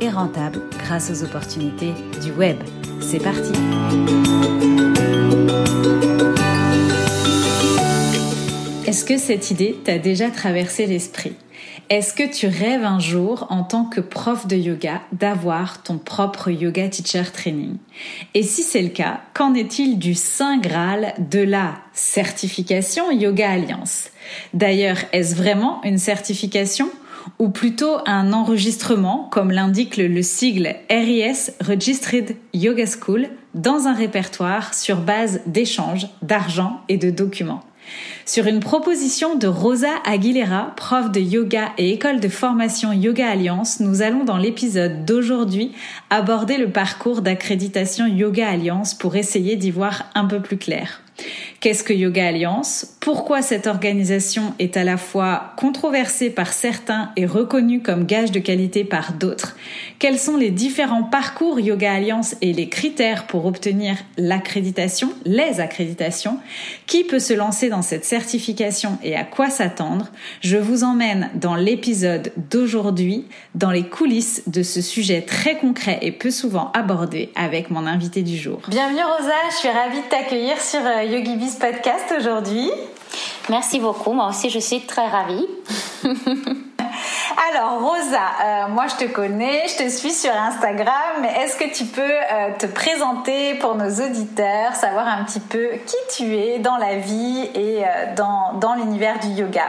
et rentable grâce aux opportunités du web. C'est parti. Est-ce que cette idée t'a déjà traversé l'esprit? Est-ce que tu rêves un jour en tant que prof de yoga d'avoir ton propre yoga teacher training? Et si c'est le cas, qu'en est-il du Saint Graal de la certification Yoga Alliance? D'ailleurs, est-ce vraiment une certification? Ou plutôt un enregistrement, comme l'indique le, sigle RIS Registered Yoga School, dans un répertoire sur base d'échanges, d'argent et de documents. Sur une proposition de Rosa Aguilera, prof de yoga et école de formation Yoga Alliance, nous allons dans l'épisode d'aujourd'hui aborder le parcours d'accréditation Yoga Alliance pour essayer d'y voir un peu plus clair. Qu'est-ce que Yoga Alliance? Pourquoi cette organisation est à la fois controversée par certains et reconnue comme gage de qualité par d'autres? Quels sont les différents parcours Yoga Alliance et les critères pour obtenir l'accréditation, les accréditations? Qui peut se lancer dans cette certification et à quoi s'attendre? Je vous emmène dans l'épisode d'aujourd'hui, dans les coulisses de ce sujet très concret et peu souvent abordé avec mon invité du jour. Bienvenue Rosa, je suis ravie de t'accueillir sur euh, YogiBiz Podcast aujourd'hui. Merci beaucoup, moi aussi je suis très ravie. Alors Rosa, euh, moi je te connais, je te suis sur Instagram, mais est-ce que tu peux euh, te présenter pour nos auditeurs, savoir un petit peu qui tu es dans la vie et euh, dans, dans l'univers du yoga?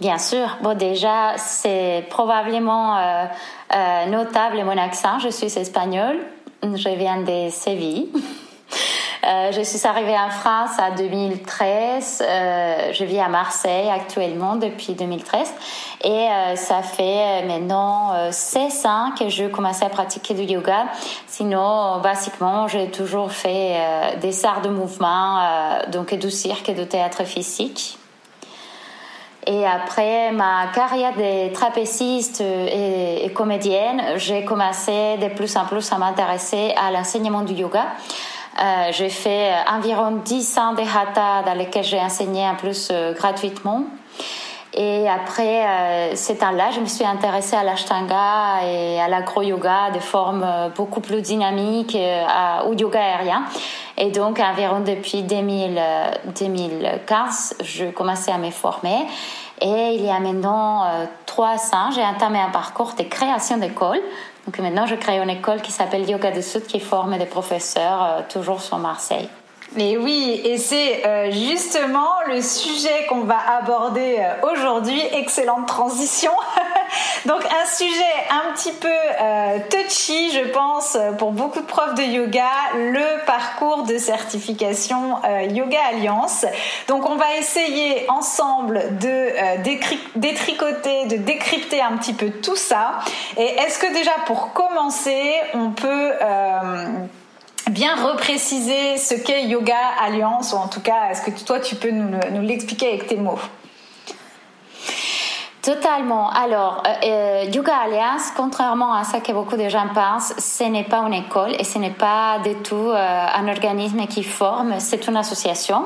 Bien sûr, bon déjà c'est probablement notable mon accent, je suis espagnole, je viens de Séville. Euh, je suis arrivée en France en 2013. Euh, je vis à Marseille actuellement depuis 2013. Et euh, ça fait maintenant 16 ans que je commençais à pratiquer du yoga. Sinon, basiquement, j'ai toujours fait des arts de mouvement, donc du cirque et du théâtre physique. Et après ma carrière de trapéziste et, comédienne, j'ai commencé de plus en plus à m'intéresser à l'enseignement du yoga. Euh, j'ai fait environ 10 ans de hatha dans lesquels j'ai enseigné en plus euh, gratuitement. Et après euh, ces temps-là, je me suis intéressée à l'ashtanga et à l'agro-yoga de formes beaucoup plus dynamiques, au yoga aérien. Et donc, environ depuis 2000, 2015, je commençais à me former. Et il y a maintenant trois ans, j'ai entamé un parcours de création d'école donc maintenant, je crée une école qui s'appelle Yoga de Sud qui forme des professeurs euh, toujours sur Marseille. Et oui, et c'est euh, justement le sujet qu'on va aborder euh, aujourd'hui. Excellente transition. Donc un sujet un petit peu euh, touchy, je pense, pour beaucoup de profs de yoga, le parcours de certification Yoga Alliance. Donc on va essayer ensemble de détricoter, de décrypter un petit peu tout ça. Et est-ce que déjà pour commencer, on peut bien repréciser ce qu'est Yoga Alliance, ou en tout cas, est-ce que toi, tu peux nous, l'expliquer avec tes mots? Totalement. Alors, euh, euh, Yoga Alliance, contrairement à ce que beaucoup de gens pensent, ce n'est pas une école et ce n'est pas du tout euh, un organisme qui forme, c'est une association.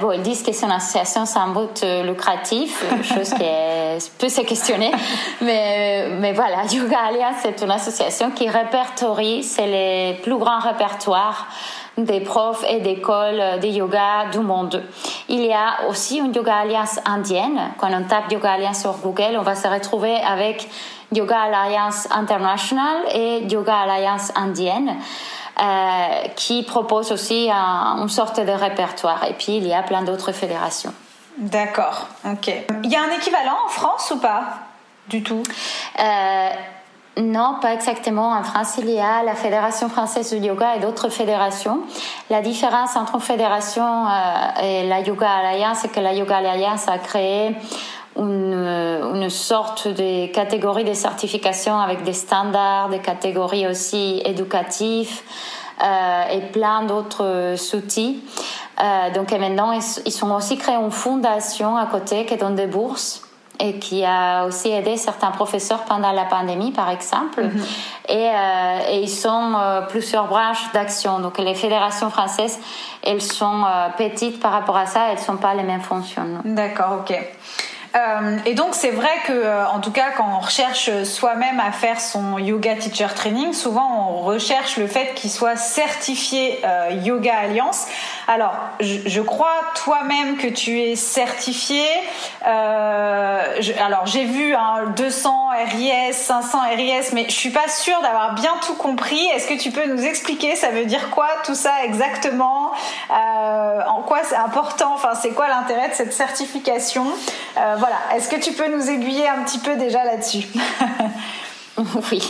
bon, ils disent que c'est une association sans but lucratif, chose qui peut se questionner, mais, mais voilà, Yoga Alliance, c'est une association qui répertorie, c'est les plus grands répertoires des profs et d'écoles de yoga du monde. Il y a aussi une Yoga Alliance indienne. Quand on tape Yoga Alliance sur Google, on va se retrouver avec Yoga Alliance International et Yoga Alliance indienne. Euh, qui propose aussi une sorte de répertoire. Et puis, il y a plein d'autres fédérations. D'accord, ok. Il y a un équivalent en France ou pas Du tout? Euh, non, pas exactement. En France, il y a la Fédération française de yoga et d'autres fédérations. La différence entre une fédération euh, et la Yoga Alliance, c'est que la Yoga Alliance a créé une, une, sorte de catégorie de certification avec des standards, des catégories aussi éducatives, et plein d'autres outils. donc maintenant, ils, sont aussi créés une fondation à côté qui donne des bourses et qui a aussi aidé certains professeurs pendant la pandémie, par exemple. Mhm. et, euh, et, ils sont euh, plusieurs branches d'action. Donc les fédérations françaises, elles sont euh, petites par rapport à ça, elles ne sont pas les mêmes fonctions. D'accord, ok. Euh, et donc c'est vrai que, euh, en tout cas, quand on recherche soi-même à faire son yoga teacher training, souvent on recherche le fait qu'il soit certifié euh, Yoga Alliance. Alors, je, crois toi-même que tu es certifié. alors j'ai vu hein, 200 RIS, 500 RIS, mais je suis pas sûre d'avoir bien tout compris. Est-ce que tu peux nous expliquer? Ça veut dire quoi tout ça exactement? En quoi c'est important? Enfin, c'est quoi l'intérêt de cette certification? Voilà, est-ce que tu peux nous aiguiller un petit peu déjà là-dessus Oui.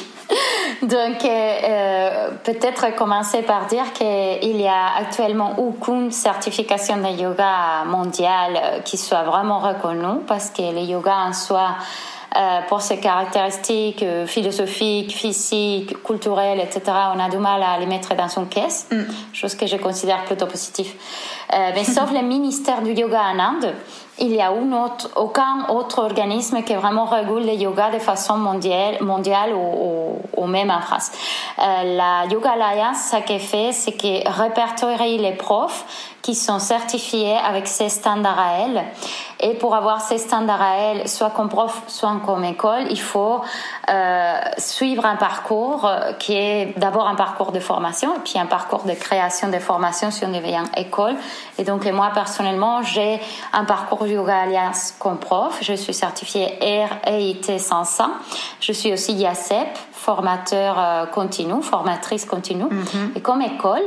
Donc, euh, euh, peut-être commencer par dire qu'il y a actuellement aucune certification de yoga mondiale euh, qui soit vraiment reconnue parce que le yoga en soi, pour ses caractéristiques philosophiques, physiques, culturelles, etc., on a du mal à les mettre dans son caisse, mm. chose que je considère plutôt positive. mais sauf le ministère du yoga en Inde, il y a aucun autre organisme qui vraiment régule le yoga de façon mondiale, mondiale ou, même en France. Euh, la Yoga Alliance, ce qu'elle fait, c'est qu'elle répertorie les profs qui sont certifiés avec ces standards à elle. Et pour avoir ces standards à elle, soit comme prof, soit comme école, il faut euh, suivre un parcours qui est d'abord un parcours de formation puis un parcours de création de formation si on devient école. Et donc moi personnellement, j'ai un parcours Yoga Alliance comme prof. Je suis certifiée RAIT 500. Je suis aussi IACEP, formateur euh, continu, formatrice continue. Mm-hmm. Et comme école,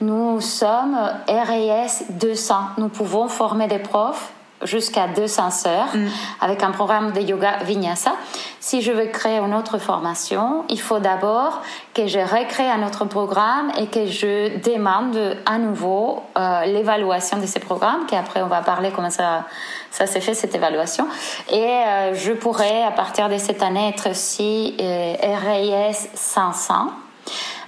nous sommes RAS 200. Nous pouvons former des profs jusqu'à 200 heures mm. avec un programme de yoga vinyasa. Si je veux créer une autre formation, il faut d'abord que je recrée un autre programme et que je demande à nouveau euh, l'évaluation de ces programmes, qu'après on va parler comment ça, ça s'est fait cette évaluation. Et euh, je pourrais à partir de cette année être aussi euh, RAS 500.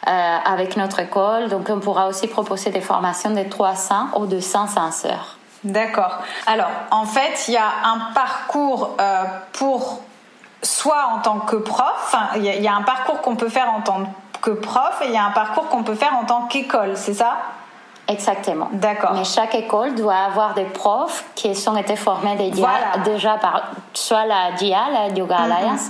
Euh, avec notre école. Donc, on pourra aussi proposer des formations de 300 ou de 500 heures. D'accord. Alors, en fait, il y a un parcours euh, pour soit en tant que prof, il y, a un parcours qu'on peut faire en tant que prof et il y a un parcours qu'on peut faire en tant qu'école, c'est ça? Exactement. D'accord. Mais chaque école doit avoir des profs qui sont été formés déjà, par soit la DIA, la Yoga mhm. Alliance,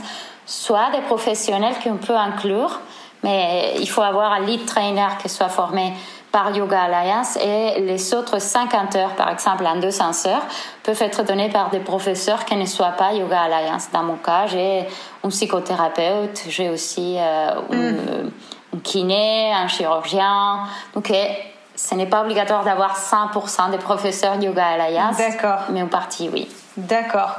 soit des professionnels qu'on peut inclure mais il faut avoir un lead trainer qui soit formé par Yoga Alliance et les autres 50 heures, par exemple, en 200 heures, peuvent être données par des professeurs qui ne soient pas Yoga Alliance. Dans mon cas, j'ai un psychothérapeute, j'ai aussi euh, mm. un, kiné, un chirurgien. Donc, ce n'est pas obligatoire d'avoir 100% des professeurs Yoga Alliance. D'accord. Mais en partie, oui. D'accord.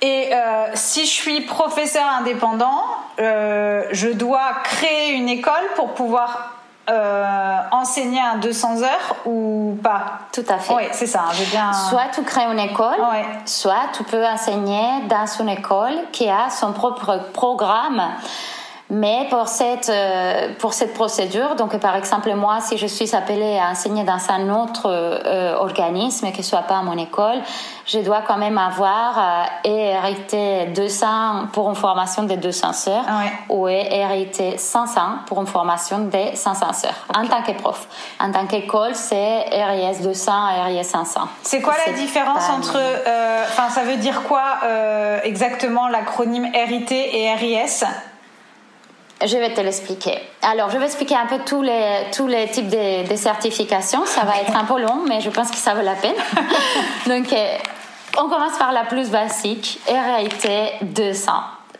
Et euh, si je suis professeur indépendant, euh, je dois créer une école pour pouvoir euh, enseigner à 200 heures ou pas? Tout à fait. Oui, c'est ça. Bien... Soit tu crées une école, soit tu peux enseigner dans une école qui a son propre programme mais pour cette, euh, pour cette procédure, donc par exemple moi, si je suis appelée à enseigner dans un autre euh, organisme qui ne soit pas mon école, je dois quand même avoir euh, hérité 200 pour une formation de 200 heures ou hérité 500 pour une formation de 500 heures en tant que prof. En tant qu'école, c'est RIS 200 RIS 500. C'est quoi la différence entre, enfin ça veut dire quoi exactement l'acronyme RIT et RIS je vais te l'expliquer. Alors, je vais expliquer un peu tous les, tous les types de, certifications. Ça va être un peu long, mais je pense que ça vaut la peine. Donc, euh, on commence par la plus basique, RIT 200.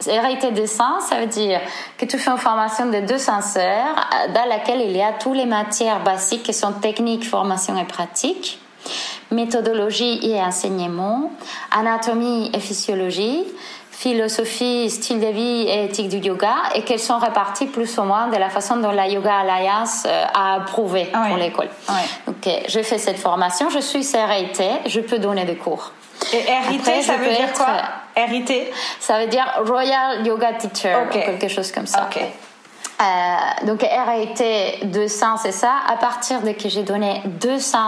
RIT 200, ça veut dire que tu fais une formation de 200 heures euh, dans laquelle il y a toutes les matières basiques qui sont techniques, formation et pratique, méthodologie et enseignement, anatomie et physiologie, philosophie, style de vie et éthique du yoga et qu'elles sont réparties plus ou moins de la façon dont la Yoga Alliance euh, a approuvé pour l'école. Donc, euh, j'ai fait cette formation, je suis RIT, je peux donner des cours. Et RIT, ça veut dire quoi RIT Ça veut dire Royal Yoga Teacher, quelque chose comme ça. Euh, donc RAT 200, c'est ça. À partir de que j'ai donné 200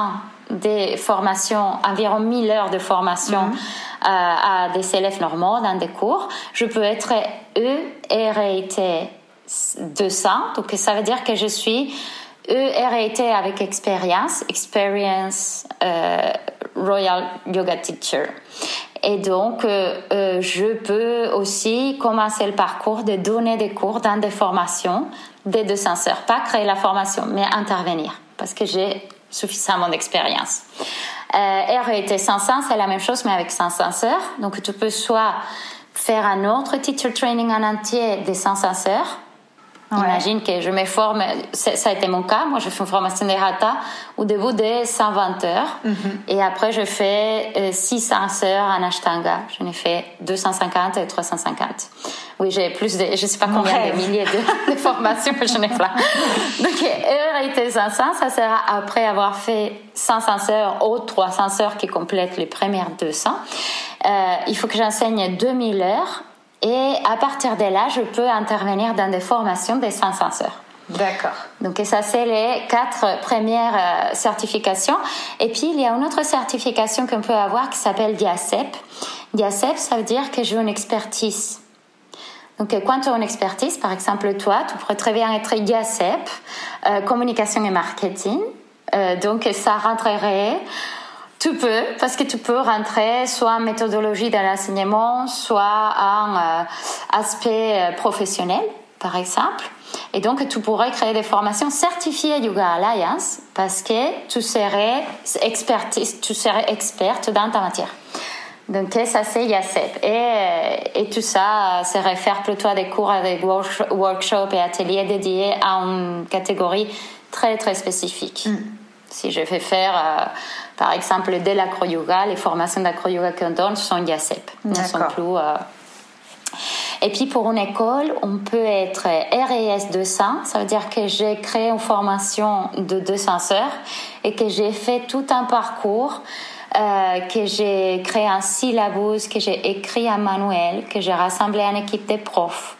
des formations, environ 1000 heures de formation mhm. euh, à des élèves normaux dans des cours, je peux être E RAT 200. Donc ça veut dire que je suis ERAT avec expérience, experience euh, Royal Yoga Teacher. Et donc, euh, je peux aussi commencer le parcours de donner des cours dans des formations des deux censeurs. Pas créer la formation, mais intervenir, parce que j'ai suffisamment d'expérience. Euh, RET 500, c'est la même chose, mais avec 100 censeurs. Donc, tu peux soit faire un autre teacher training en entier des 100 censeurs, Imagine que je me forme, ça a été mon cas, moi je fais une formation de Rata au début de 120 heures mhm. et après je fais 600 euh, heures en Ashtanga. Je n'ai fait 250 et 350. Oui, j'ai plus de, je sais pas combien de milliers de, formations, mais je n'ai plein. Donc, heure été 500, ça sera après avoir fait 500 heures ou 300 heures qui complètent les premières 200. Euh, il faut que j'enseigne 2000 heures et à partir de là, je peux intervenir dans des formations des 500 heures. D'accord. Donc ça, c'est les quatre premières euh, certifications. Et puis, il y a une autre certification qu'on peut avoir qui s'appelle DIACEP. DIACEP, ça veut dire que j'ai une expertise. Donc, quand tu as une expertise, par exemple, toi, tu pourrais très bien être DIACEP, euh, communication et marketing. Euh, donc, ça rentrerait tu peux, parce que tu peux rentrer soit en méthodologie de l'enseignement, soit en euh, aspect euh, professionnel, par exemple. Et donc, tu pourrais créer des formations certifiées Yoga Alliance parce que tu serais expertise, tu serais experte dans ta matière. Donc, ça, c'est YACEP. Et, euh, et tout ça se réfère plutôt à des cours, à des workshops et ateliers dédiés à une catégorie très, très spécifique. Mm. Si je vais faire par exemple, dès l'acro-yoga, les formations d'acro-yoga qu'on donne sont IACEP. Ne sont plus. Euh, et puis pour une école, on peut être RES 200, ça veut dire que j'ai créé une formation de 200 heures et que j'ai fait tout un parcours, euh, que j'ai créé un syllabus, que j'ai écrit un manuel, que j'ai rassemblé une équipe de profs,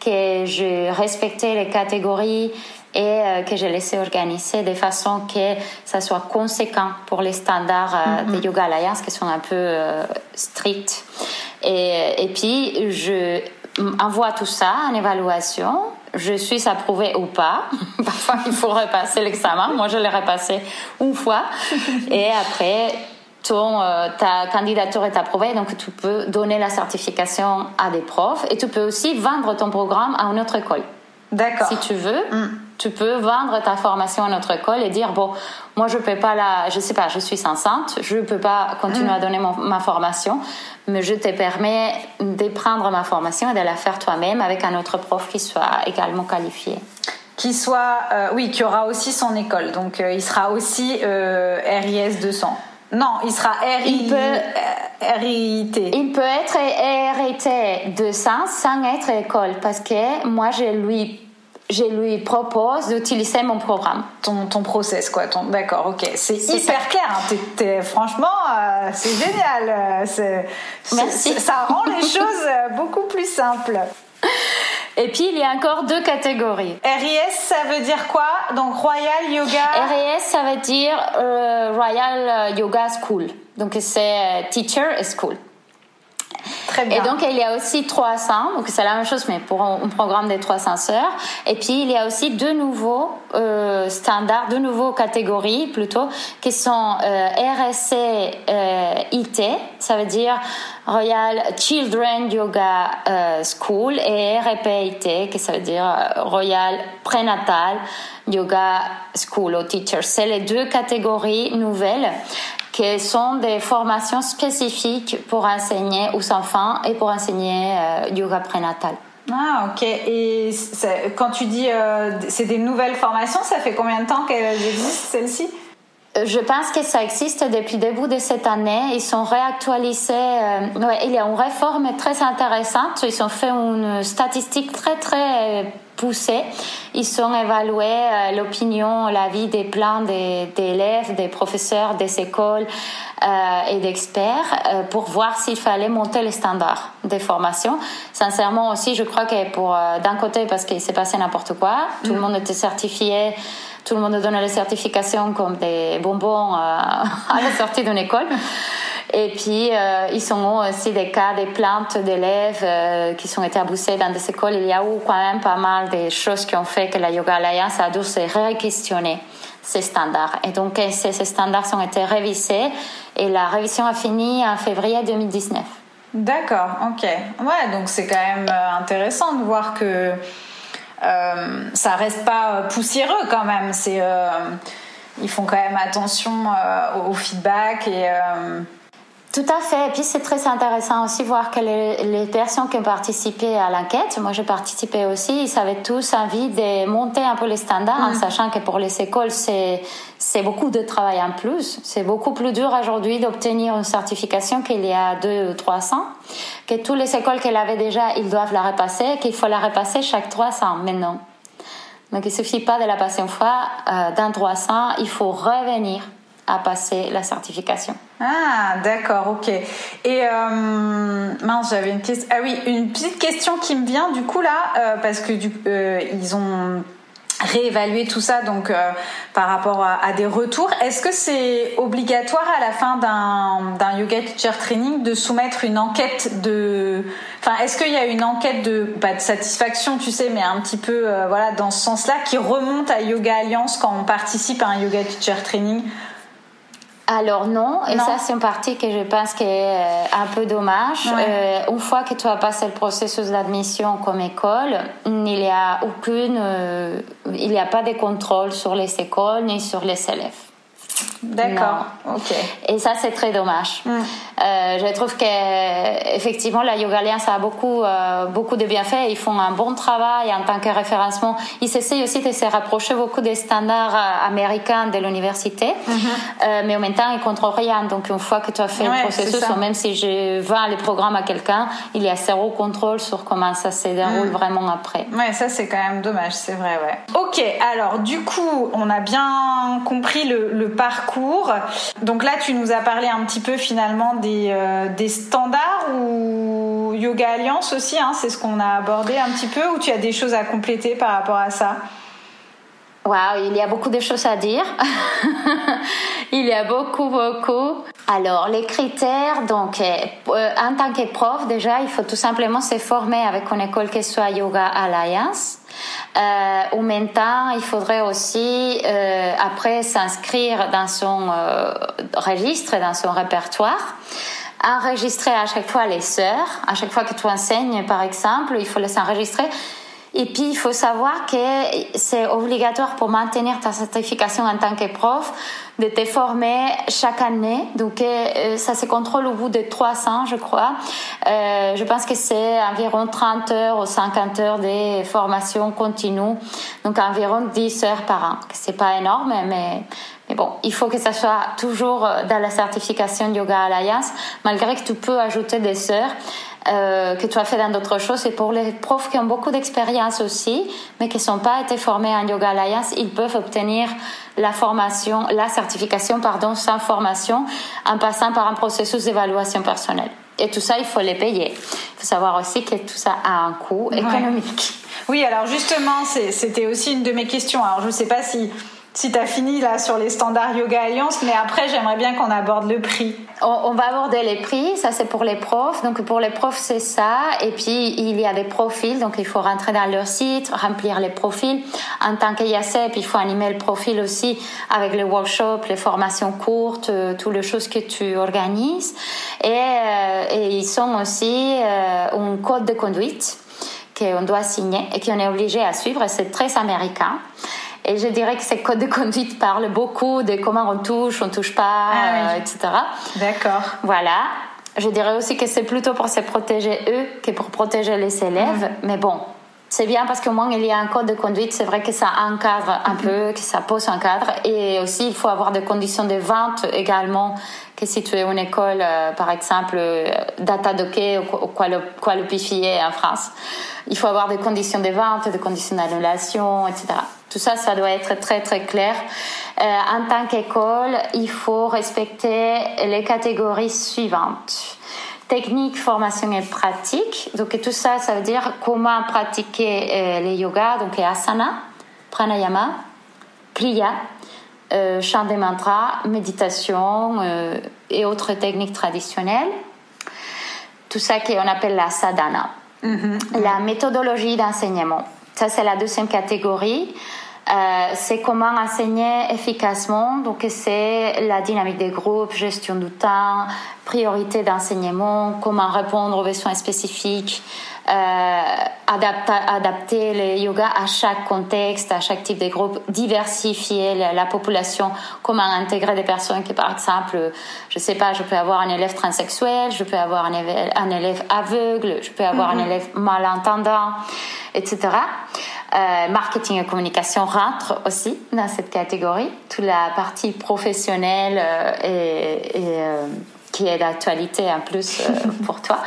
que j'ai respecté les catégories et euh, que j'ai laissé organiser de façon que ça soit conséquent pour les standards mm-hmm. de Yoga Alliance qui sont un peu euh, stricts. Et, et puis, je envoie tout ça en évaluation. Je suis approuvée ou pas. Parfois, il faut repasser l'examen. Moi, je l'ai repassé une fois. Et après, ton, ta candidature est approuvée, donc tu peux donner la certification à des profs et tu peux aussi vendre ton programme à une autre école. D'accord. Si tu veux. Mm tu peux vendre ta formation à notre école et dire bon moi je peux pas la je sais pas je suis enceinte je peux pas continuer à mm. donner ma formation mais je te permets de prendre ma formation et de la faire toi-même avec un autre prof qui soit également qualifié qui soit euh, oui qui aura aussi son école donc euh, il sera aussi euh, RIS 200 non, il sera RIT. Il peut, il peut être RIT 200 sans être école parce que moi je lui je lui propose d'utiliser mon programme. Ton, ton process, quoi. Ton, d'accord, ok. C'est hyper clair. Hein. franchement, euh, c'est génial. Euh, Merci. Ça rend les choses euh, beaucoup plus simples. Et puis, il y a encore deux catégories. RIS, ça veut dire quoi? Donc, Royal Yoga RIS, ça veut dire Royal Yoga School. Donc, c'est Teacher School. Et donc, il y a aussi 300, donc c'est la même chose, mais pour un, programme des 300 heures. Et puis, il y a aussi deux nouveaux euh, standards, deux nouveaux catégories plutôt, qui sont euh, RSC euh, IT, ça veut dire Royal Children Yoga euh, School, et RPIT, qui ça veut dire Royal Prenatal Yoga School ou Teacher. C'est les deux catégories nouvelles qui sont des formations spécifiques pour enseigner aux enfants et pour enseigner euh, yoga prénatal. Ah ok. Et quand tu dis euh, c'est des nouvelles formations, ça fait combien de temps qu'elles existent celles-ci? Je pense que ça existe depuis le début de cette année. Ils sont réactualisés. il y a une réforme très intéressante. Ils ont fait une statistique très très poussé. Ils ont évalué euh, l'opinion, l'avis des plans des, élèves, des professeurs, des écoles euh, et d'experts euh, pour voir s'il fallait monter les standards des formations. Sincèrement aussi, je crois que pour d'un côté parce qu'il s'est passé n'importe quoi, tout le mm. monde était certifié tout le monde donnait les certifications comme des bonbons à la sortie d'une école. Et puis, euh, ils ont aussi des cas des plaintes d'élèves euh, qui sont été abusés dans des écoles. Il y a eu quand même pas mal de choses qui ont fait que la Yoga Alliance a dû se réquestionner ces standards. Et donc, euh, ces, ces standards ont été révisés et la révision a fini en février 2019. D'accord, ok. Ouais, donc c'est quand même intéressant de voir que euh, ça reste pas poussiéreux quand même. C'est, ils font quand même attention au feedback et tout à fait. Et puis c'est très intéressant aussi voir que les, personnes qui ont participé à l'enquête, moi j'ai participé aussi, ils avaient tous envie de monter un peu les standards, en mm. sachant que pour les écoles c'est c'est beaucoup de travail en plus. C'est beaucoup plus dur aujourd'hui d'obtenir une certification qu'il y a deux ou trois ans. Que toutes les écoles qu'elles avaient déjà, ils doivent la repasser, qu'il faut la repasser chaque trois ans maintenant. Donc il suffit pas de la passer une fois. Euh, dans trois ans, il faut revenir à passer la certification. Ah, d'accord, ok. Et euh, mince, j'avais une question. Ah oui, une petite question qui me vient du coup là, euh, parce que euh, ils ont réévalué tout ça donc par rapport à, des retours. Est-ce que c'est obligatoire à la fin d'un yoga teacher training de soumettre une enquête de, enfin est-ce qu'il y a une enquête de de satisfaction, tu sais, mais un petit peu voilà dans ce sens-là qui remonte à Yoga Alliance quand on participe à un yoga teacher training? Alors non, et ça c'est une partie que je pense qui est euh, un peu dommage. Euh, une fois que tu as passé le processus d'admission comme école, il n'y a aucune, euh, il n'y a pas de contrôle sur les écoles ni sur les élèves. D'accord. Ok. Et ça, c'est très dommage. Mm. Euh, je trouve que effectivement, la Yoga Alliance a beaucoup, euh, beaucoup de bienfaits. Ils font un bon travail en tant que référencement. Ils essayent aussi de se rapprocher beaucoup des standards euh, américains de l'université, mm-hmm. mais en même temps, ils contrôlent rien. Donc, une fois que tu as fait le processus, même si je vends les programmes à quelqu'un, il y a zéro contrôle sur comment ça se déroule mm. vraiment après. Ouais, ça c'est quand même dommage, c'est vrai, ouais. Ok, alors du coup, on a bien compris le, le parcours. Donc là, tu nous as parlé un petit peu finalement des, euh, des standards ou Yoga Alliance aussi, hein, c'est ce qu'on a abordé un petit peu, ou tu as des choses à compléter par rapport à ça? Waouh, il y a beaucoup de choses à dire. il y a beaucoup, beaucoup. Alors, les critères, donc, euh, euh, en tant que prof, déjà, il faut tout simplement se former avec une école qui soit Yoga Alliance. Euh, en même temps, il faudrait aussi euh, après s'inscrire dans son euh, registre, dans son répertoire enregistrer à chaque fois les sœurs. À chaque fois que tu enseignes, par exemple, il faut les enregistrer. Et puis, il faut savoir que c'est obligatoire pour maintenir ta certification en tant que prof de te former chaque année. Donc, euh, ça se contrôle au bout de 300, je crois. Euh, je pense que c'est environ 30 heures ou 50 heures de formation continue. Donc, environ 10 heures par an. C'est pas énorme, mais mais bon, il faut que ça soit toujours dans la certification Yoga Alliance, malgré que tu peux ajouter des heures. Euh, que tu as fait dans d'autres choses. Et pour les profs qui ont beaucoup d'expérience aussi, mais qui ne sont pas été formés en Yoga Alliance, ils peuvent obtenir la formation, la certification, pardon, sans formation, en passant par un processus d'évaluation personnelle. Et tout ça, il faut les payer. Il faut savoir aussi que tout ça a un coût économique. Oui, alors justement, c'était aussi une de mes questions. Alors, je ne sais pas si si tu as fini là sur les standards Yoga Alliance, mais après j'aimerais bien qu'on aborde le prix. On, va aborder les prix, ça c'est pour les profs. Donc pour les profs c'est ça, et puis il y a des profils, donc il faut rentrer dans leur site, remplir les profils. En tant qu'IACEP, il faut animer le profil aussi avec les workshops, les formations courtes, euh, toutes les choses que tu organises. Et, euh, et ils sont aussi euh, un code de conduite qu'on doit signer et qu'on est obligé à suivre. C'est très américain. Et je dirais que ces codes de conduite parlent beaucoup de comment on touche, on touche pas, ah etc. D'accord. Voilà. Je dirais aussi que c'est plutôt pour se protéger eux que pour protéger les élèves. Mais bon, c'est bien parce qu'au moins il y a un code de conduite. C'est vrai que ça encadre un peu, que ça pose un cadre. Et aussi, il faut avoir des conditions de vente également. Que si tu es une école, euh, par exemple, euh, data docké ou quoi le, quoi le en France, il faut avoir des conditions de vente, des conditions d'annulation, etc. Tout ça, ça doit être très très clair. Euh, en tant qu'école, il faut respecter les catégories suivantes technique, formation et pratique. Donc tout ça, ça veut dire comment pratiquer euh, les yogas, donc les asana, pranayama, kriya, euh, chant des mantras, méditation euh, et autres techniques traditionnelles. Tout ça qu'on appelle la sadhana. Mm-hmm. La méthodologie d'enseignement. Ça, c'est la deuxième catégorie. Euh, c'est comment enseigner efficacement. Donc, c'est la dynamique des groupes, gestion du temps, priorité d'enseignement, comment répondre aux besoins spécifiques, euh, adapter, les yoga à chaque contexte, à chaque type de groupe, diversifier la, population, comment intégrer des personnes qui, par exemple, je sais pas, je peux avoir un élève transsexuel, je peux avoir un élève, un élève aveugle, je peux avoir un mhm. élève malentendant, etc. Euh, marketing et communication rentre aussi dans cette catégorie. Toute la partie professionnelle euh, et, euh, qui est d'actualité en plus pour toi.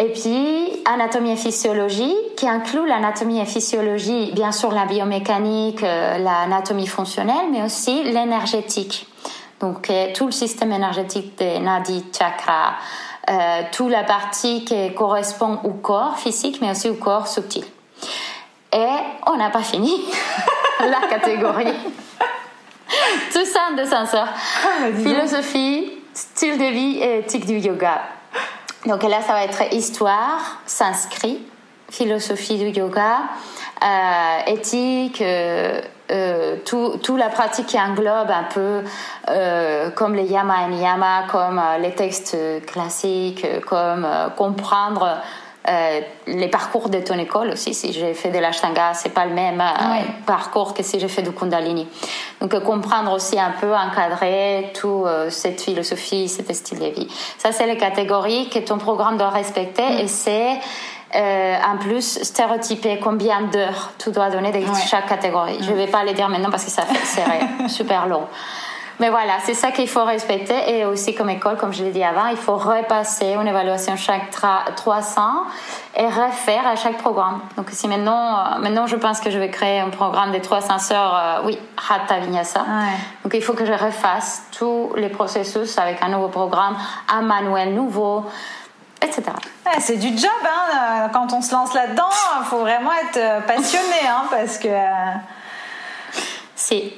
Et puis, anatomie et physiologie, qui inclut l'anatomie et physiologie, bien sûr la biomécanique, l'anatomie fonctionnelle, mais aussi l'énergétique. Donc, tout le système énergétique des nadis, chakras, euh, toute la partie qui correspond au corps physique, mais aussi au corps subtil. Et on n'a pas fini la catégorie. Tout ça en deux senseurs. Ah, Philosophie, style de vie et éthique du yoga. Donc là, ça va être histoire, sanskrit, philosophie du yoga, euh, éthique, euh, euh, tout, tout, la pratique qui englobe un peu euh, comme les yama et niyama, comme les textes classiques, comme comprendre euh, les parcours de ton école aussi. Si j'ai fait de l'ashtanga, c'est pas le même euh, parcours que si j'ai fait du kundalini. Donc euh, comprendre aussi un peu, encadrer toute cette philosophie, cet style de vie. Ça, c'est les catégories que ton programme doit respecter mm. et c'est en plus stéréotyper combien d'heures tu dois donner de chaque catégorie. Je mm. vais pas les dire maintenant parce que ça fait super long. Mais voilà, c'est ça qu'il faut respecter. Et aussi, comme école, comme je l'ai dit avant, il faut repasser une évaluation chaque 300 et refaire à chaque programme. Donc, si maintenant, euh, maintenant, je pense que je vais créer un programme des 300 heures, euh, oui, Hatha Vinyasa. Donc, il faut que je refasse tous les processus avec un nouveau programme, un manuel nouveau etc. c'est du job, hein. Euh, quand on se lance là-dedans, il faut vraiment être passionné, hein, parce que... C'est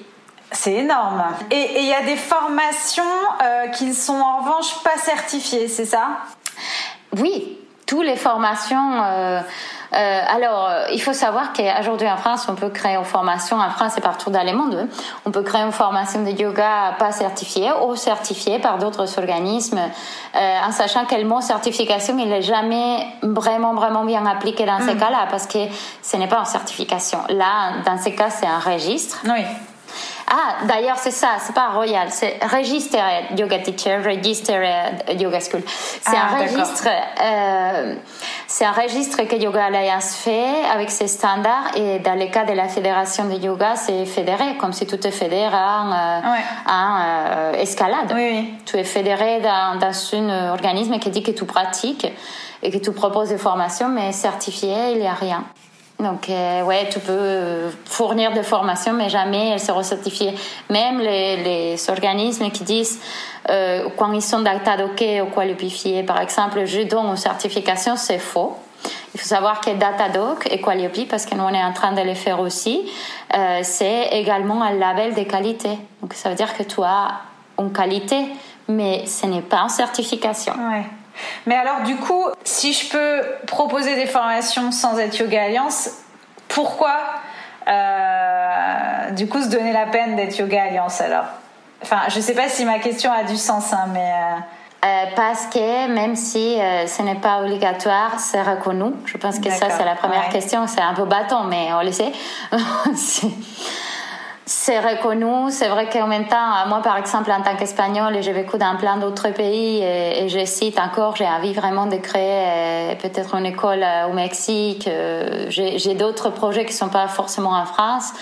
c'est énorme. Et il y a des formations euh, qui ne sont en revanche pas certifiées, c'est ça? Oui, toutes les formations. Euh, euh, alors, il faut savoir qu'aujourd'hui en France, on peut créer une formation, en France et partout dans le monde, on peut créer une formation de yoga pas certifiée ou certifiée par d'autres organismes, en sachant que le mot certification, il n'est jamais vraiment, vraiment bien appliqué dans ces mm. cas-là, parce que ce n'est pas une certification. Là, dans ces cas, c'est un registre. Oui. Ah, d'ailleurs, c'est ça, c'est pas Royal, c'est Registered Yoga Teacher, Registered Yoga School. C'est ah, un registre, euh, c'est un registre que Yoga Alliance fait avec ses standards et dans le cas de la fédération de yoga, c'est fédéré, comme si tout est fédéré en, euh, euh, escalade. Oui, oui. Tu es fédéré dans, dans un organisme qui dit que tu pratiques et que tu proposes des formations, mais certifié, il n'y a rien. Donc, euh, ouais, tu peux euh, fournir des formations, mais jamais elles seront certifiées. Même les, organismes qui disent, euh, quand ils sont Datadoc ou qualifiés, par exemple, je donne une certification, c'est faux. Il faut savoir que Datadoc et Qualiopi, parce que nous on est en train de les faire aussi, euh, c'est également un label de qualité. Donc ça veut dire que tu as une qualité, mais ce n'est pas une certification. Ouais. Mais alors, du coup, si je peux proposer des formations sans être Yoga Alliance, pourquoi, euh, du coup, se donner la peine d'être Yoga Alliance alors? Enfin, je sais pas si ma question a du sens, hein, mais. Euh, euh, parce que même si ce n'est pas obligatoire, c'est reconnu. Je pense que ça, c'est la première question. C'est un peu bâton, mais on le sait. c'est reconnu. C'est vrai qu'en même temps, moi, par exemple, en tant qu'Espagnol, j'ai vécu dans plein d'autres pays et, je cite encore, j'ai envie vraiment de créer euh, peut-être une école euh, au Mexique. Euh, j'ai d'autres projets qui sont pas forcément en France.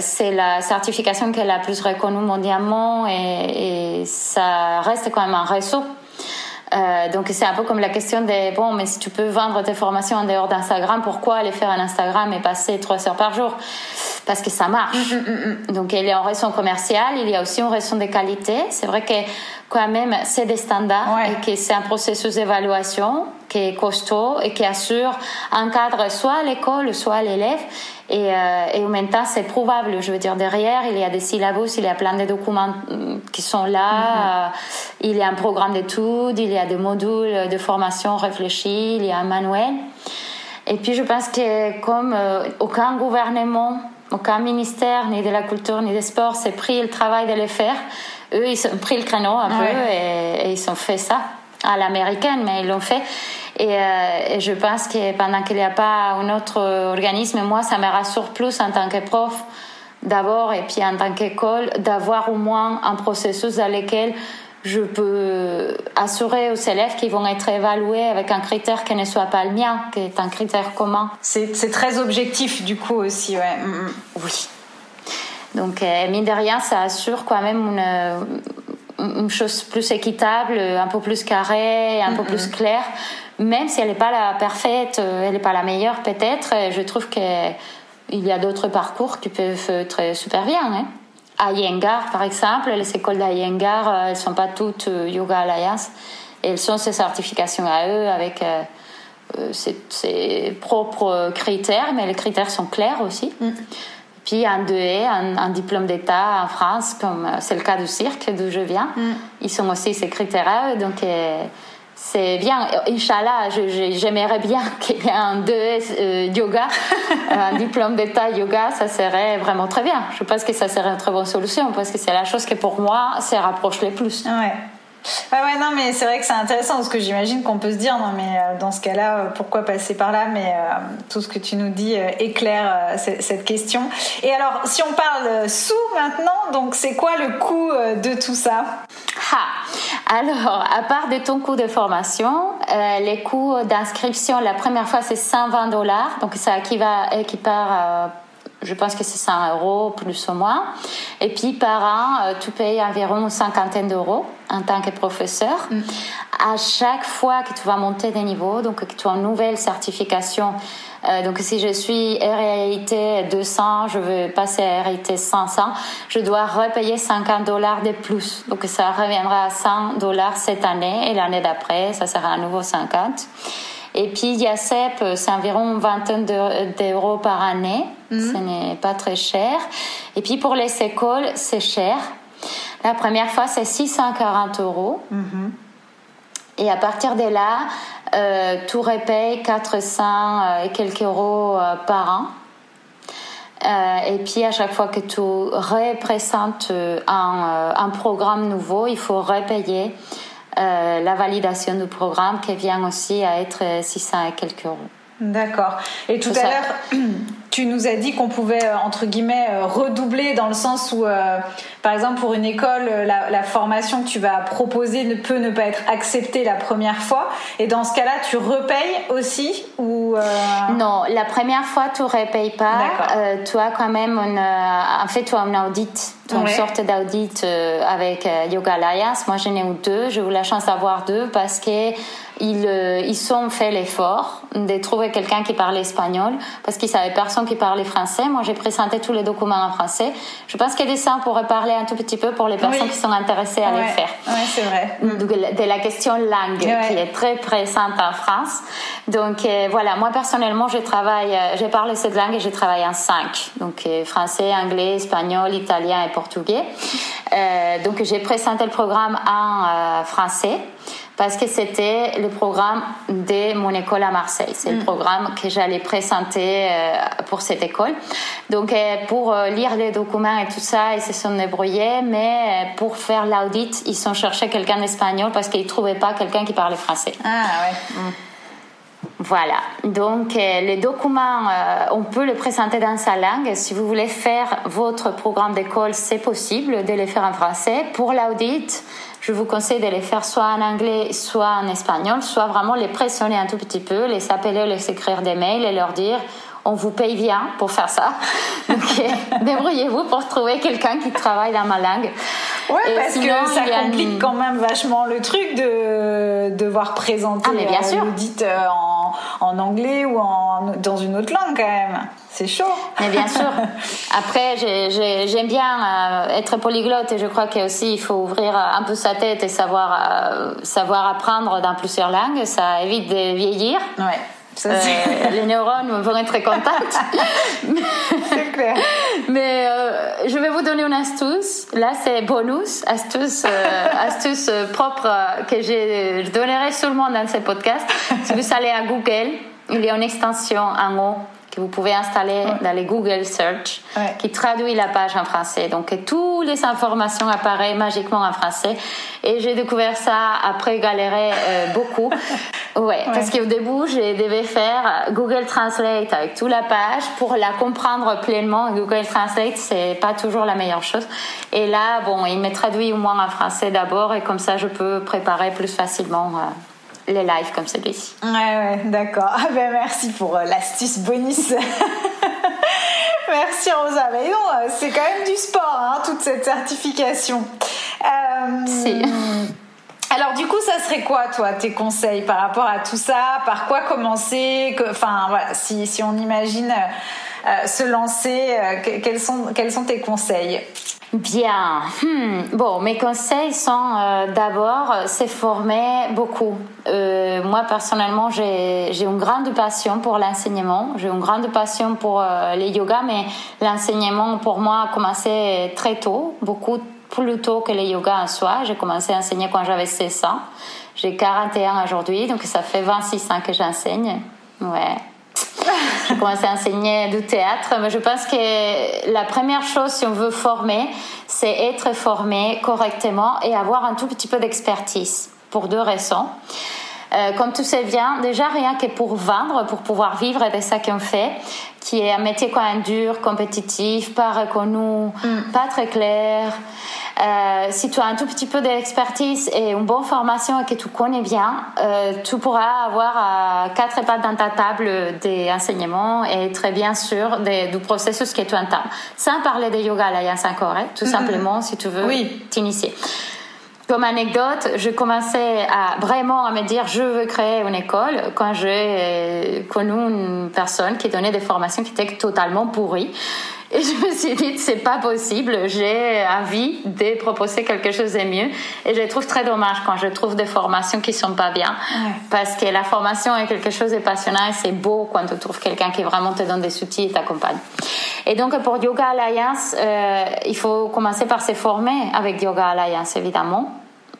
c'est la certification qui est la plus reconnue mondialement et ça reste quand même un réseau. Euh, donc c'est un peu comme la question des bon mais si tu peux vendre tes formations en dehors d'Instagram pourquoi aller faire un Instagram et passer trois heures par jour? Parce que ça marche. Mm, mm, mm, donc il y a une raison commerciale il y a aussi une raison de qualité. C'est vrai que quand même c'est des standards et que c'est un processus d'évaluation qui est costaud et qui assure un cadre soit à l'école soit à l'élève. Et, euh, et en même temps c'est probable je veux dire derrière il y a des syllabus il y a plein de documents mm, qui sont là. Mm-hmm. euh, il y a un programme d'études il y a des modules de formation réfléchis il y a un manuel. Et puis je pense que comme euh, aucun gouvernement aucun ministère ni de la culture ni des sports s'est pris le travail de les faire. Eux, ils ont pris le créneau un peu et, ils ont fait ça à l'américaine, mais ils l'ont fait. Euh, et, je pense que pendant qu'il n'y a pas un autre organisme, moi, ça me rassure plus en tant que prof d'abord et puis en tant qu'école d'avoir au moins un processus dans lequel je peux assurer aux élèves qu'ils vont être évalués avec un critère qui ne soit pas le mien, qui est un critère commun. C'est très objectif du coup aussi, ouais. Mm, mm. Oui. Donc, euh, mine de rien, ça assure quand même une, une chose plus équitable, un peu plus carrée, un peu plus claire. Même si elle n'est pas la parfaite, euh, elle n'est pas la meilleure peut-être, je trouve qu'il y a d'autres parcours qui peuvent être super bien. Hein. À Yengar, par exemple, les écoles d'Ayengar, elles ne sont pas toutes Yoga Alliance. Elles ont ces certifications à eux avec ses, propres critères, mais les critères sont clairs aussi. Mm. Puis un DE, un, diplôme d'État en France, comme euh, c'est le cas du cirque d'où je viens. Mm. Ils sont aussi secrétaires, donc euh, c'est bien. Inch'Allah, j'aimerais bien qu'il y ait un DE euh, yoga, un diplôme d'État yoga, ça serait vraiment très bien. Je pense que ça serait une très bonne solution parce que c'est la chose qui pour moi se rapproche le plus. Ouais. Ah ouais, non, mais c'est vrai que c'est intéressant parce que j'imagine qu'on peut se dire, non, mais euh, dans ce cas-là, euh, pourquoi passer par là? Mais euh, tout ce que tu nous dis éclaire cette question. Et alors, si on parle sous maintenant, donc c'est quoi le coût de tout ça? Ah, alors, à part de ton coût de formation, les coûts d'inscription, la première fois, c'est 120 dollars, donc ça équipare à je pense que c'est 100 euros plus ou moins. Et puis par an, euh, tu payes environ une cinquantaine d'euros en tant que professeur. Mm. À chaque fois que tu vas monter des niveaux, donc que tu as une nouvelle certification, euh, donc si je suis RIT 200, je veux passer à RIT 500, je dois repayer 50 dollars de plus. Donc ça reviendra à 100 dollars cette année et l'année d'après, ça sera à nouveau 50. Et puis IACEP, c'est environ une vingtaine d'euros par année. Mhm. Ce n'est pas très cher. Et puis pour les écoles, c'est cher. La première fois, c'est 640 euros. Mhm. Et à partir de là, euh, tout repaye 400 euh, et quelques euros euh, par an. Euh, et puis à chaque fois que tu représentes un, un programme nouveau, il faut repayer euh, la validation du programme qui vient aussi à être 600 et quelques euros. D'accord. Et tout, à l'heure, tu nous as dit qu'on pouvait, euh, entre guillemets, euh, redoubler dans le sens où, euh, par exemple, pour une école, la, formation que tu vas proposer ne peut ne pas être acceptée la première fois. Et dans ce cas-là, tu repayes aussi ou Non, la première fois, tu ne repayes pas. tu as quand même une, en fait, tu as un audit, une sorte d'audit avec Yoga Alliance. Moi, j'en ai eu deux. J'ai eu la chance d'avoir deux parce que ils, ils ont fait l'effort de trouver quelqu'un qui parlait espagnol parce qu'ils savaient personne qui parlait français. Moi, j'ai présenté tous les documents en français. Je pense que ça, on pourrait parler un tout petit peu pour les personnes qui sont intéressées à les faire. Oui, c'est vrai. De la question langue qui est très présente en France. Donc euh, voilà, moi personnellement, je travaille, euh, je parle cette langue et je travaille en cinq. Donc euh, français, anglais, espagnol, italien et portugais. donc j'ai présenté le programme en français parce que c'était le programme de mon école à Marseille. C'est le mm. programme que j'allais présenter euh, pour cette école. Donc, euh, pour euh, lire les documents et tout ça, ils se sont débrouillés, mais pour faire l'audit, ils ont cherché quelqu'un d'espagnol parce qu'ils ne trouvaient pas quelqu'un qui parlait français. Ah ouais. Mm. Voilà, donc les documents, on peut les présenter dans sa langue. Si vous voulez faire votre programme d'école, c'est possible de les faire en français. Pour l'audit, je vous conseille de les faire soit en anglais, soit en espagnol, soit vraiment les pressionner un tout petit peu, les appeler, les écrire des mails et leur dire on vous paye bien pour faire ça. Donc, débrouillez-vous pour trouver quelqu'un qui travaille dans ma langue. Ouais, parce que ça complique quand même vachement le truc de devoir présenter ah, bien euh, l'audit euh, en, en, anglais ou en, dans une autre langue quand même. C'est chaud. Mais bien sûr. Après, j'aime bien euh, être polyglotte et je crois qu'aussi il faut ouvrir un peu sa tête et savoir, savoir apprendre dans plusieurs langues. Ça évite de vieillir. Ouais. Euh, les neurones vont être contentes. c'est clair. Mais euh, je vais vous donner une astuce. Là, c'est bonus, astuce, euh, astuce propre que je donnerai seulement dans ce podcast. Si vous allez à Google, il y a une extension en haut que vous pouvez installer dans les Google Search qui traduit la page en français. Donc toutes les informations apparaissent magiquement en français. Et j'ai découvert ça après galérer euh, beaucoup. Ouais, parce qu'au début, je devais faire Google Translate avec toute la page pour la comprendre pleinement. Google Translate, c'est pas toujours la meilleure chose. Et là, bon, il me traduit au moins en français d'abord et comme ça, je peux préparer plus facilement. Euh, les lives comme celui-ci. Ouais, ouais, d'accord. Ah ben merci pour euh, l'astuce bonus. merci Rosa. Mais non, euh, c'est quand même du sport, hein, toute cette certification. Euh, alors du coup, ça serait quoi, toi, tes conseils par rapport à tout ça? Par quoi commencer? Enfin, voilà, si, si on imagine se lancer, quels, sont, quels sont tes conseils? Bien. Hmm. Bon, mes conseils sont euh, d'abord se former beaucoup. Euh, moi personnellement, j'ai une grande passion pour l'enseignement. J'ai une grande passion pour euh, les yoga, mais l'enseignement pour moi a commencé très tôt, beaucoup plus tôt que les yoga en soi. J'ai commencé à enseigner quand j'avais 16 ans. J'ai 41 aujourd'hui, donc ça fait 26 ans que j'enseigne. Ouais. J'ai commencé à enseigner du théâtre, mais je pense que la première chose, si on veut former, c'est être formé correctement et avoir un tout petit peu d'expertise pour deux raisons. Euh, comme tu sais bien, déjà rien que pour vendre, pour pouvoir vivre de ça qu'on fait, qui est un métier quand même dur, compétitif, pas reconnu, mm. pas très clair. Euh, si tu as un tout petit peu d'expertise et une bonne formation et que tu connais bien, euh, tu pourras avoir euh, quatre pattes dans ta table des enseignements et très bien sûr du processus que tu entends. Sans parler de yoga alliance encore, hein, tout simplement si tu veux oui. t'initier. Comme anecdote, je commençais à vraiment à me dire je veux créer une école quand j'ai connu une personne qui donnait des formations qui étaient totalement pourries. Et je me suis dit, c'est pas possible, j'ai envie de proposer quelque chose de mieux. Et je trouve très dommage quand je trouve des formations qui sont pas bien. Parce que la formation est quelque chose de passionnant et c'est beau quand tu trouves quelqu'un qui vraiment te donne des outils et t'accompagne. Et donc, pour Yoga Alliance, euh, il faut commencer par se former avec Yoga Alliance, évidemment.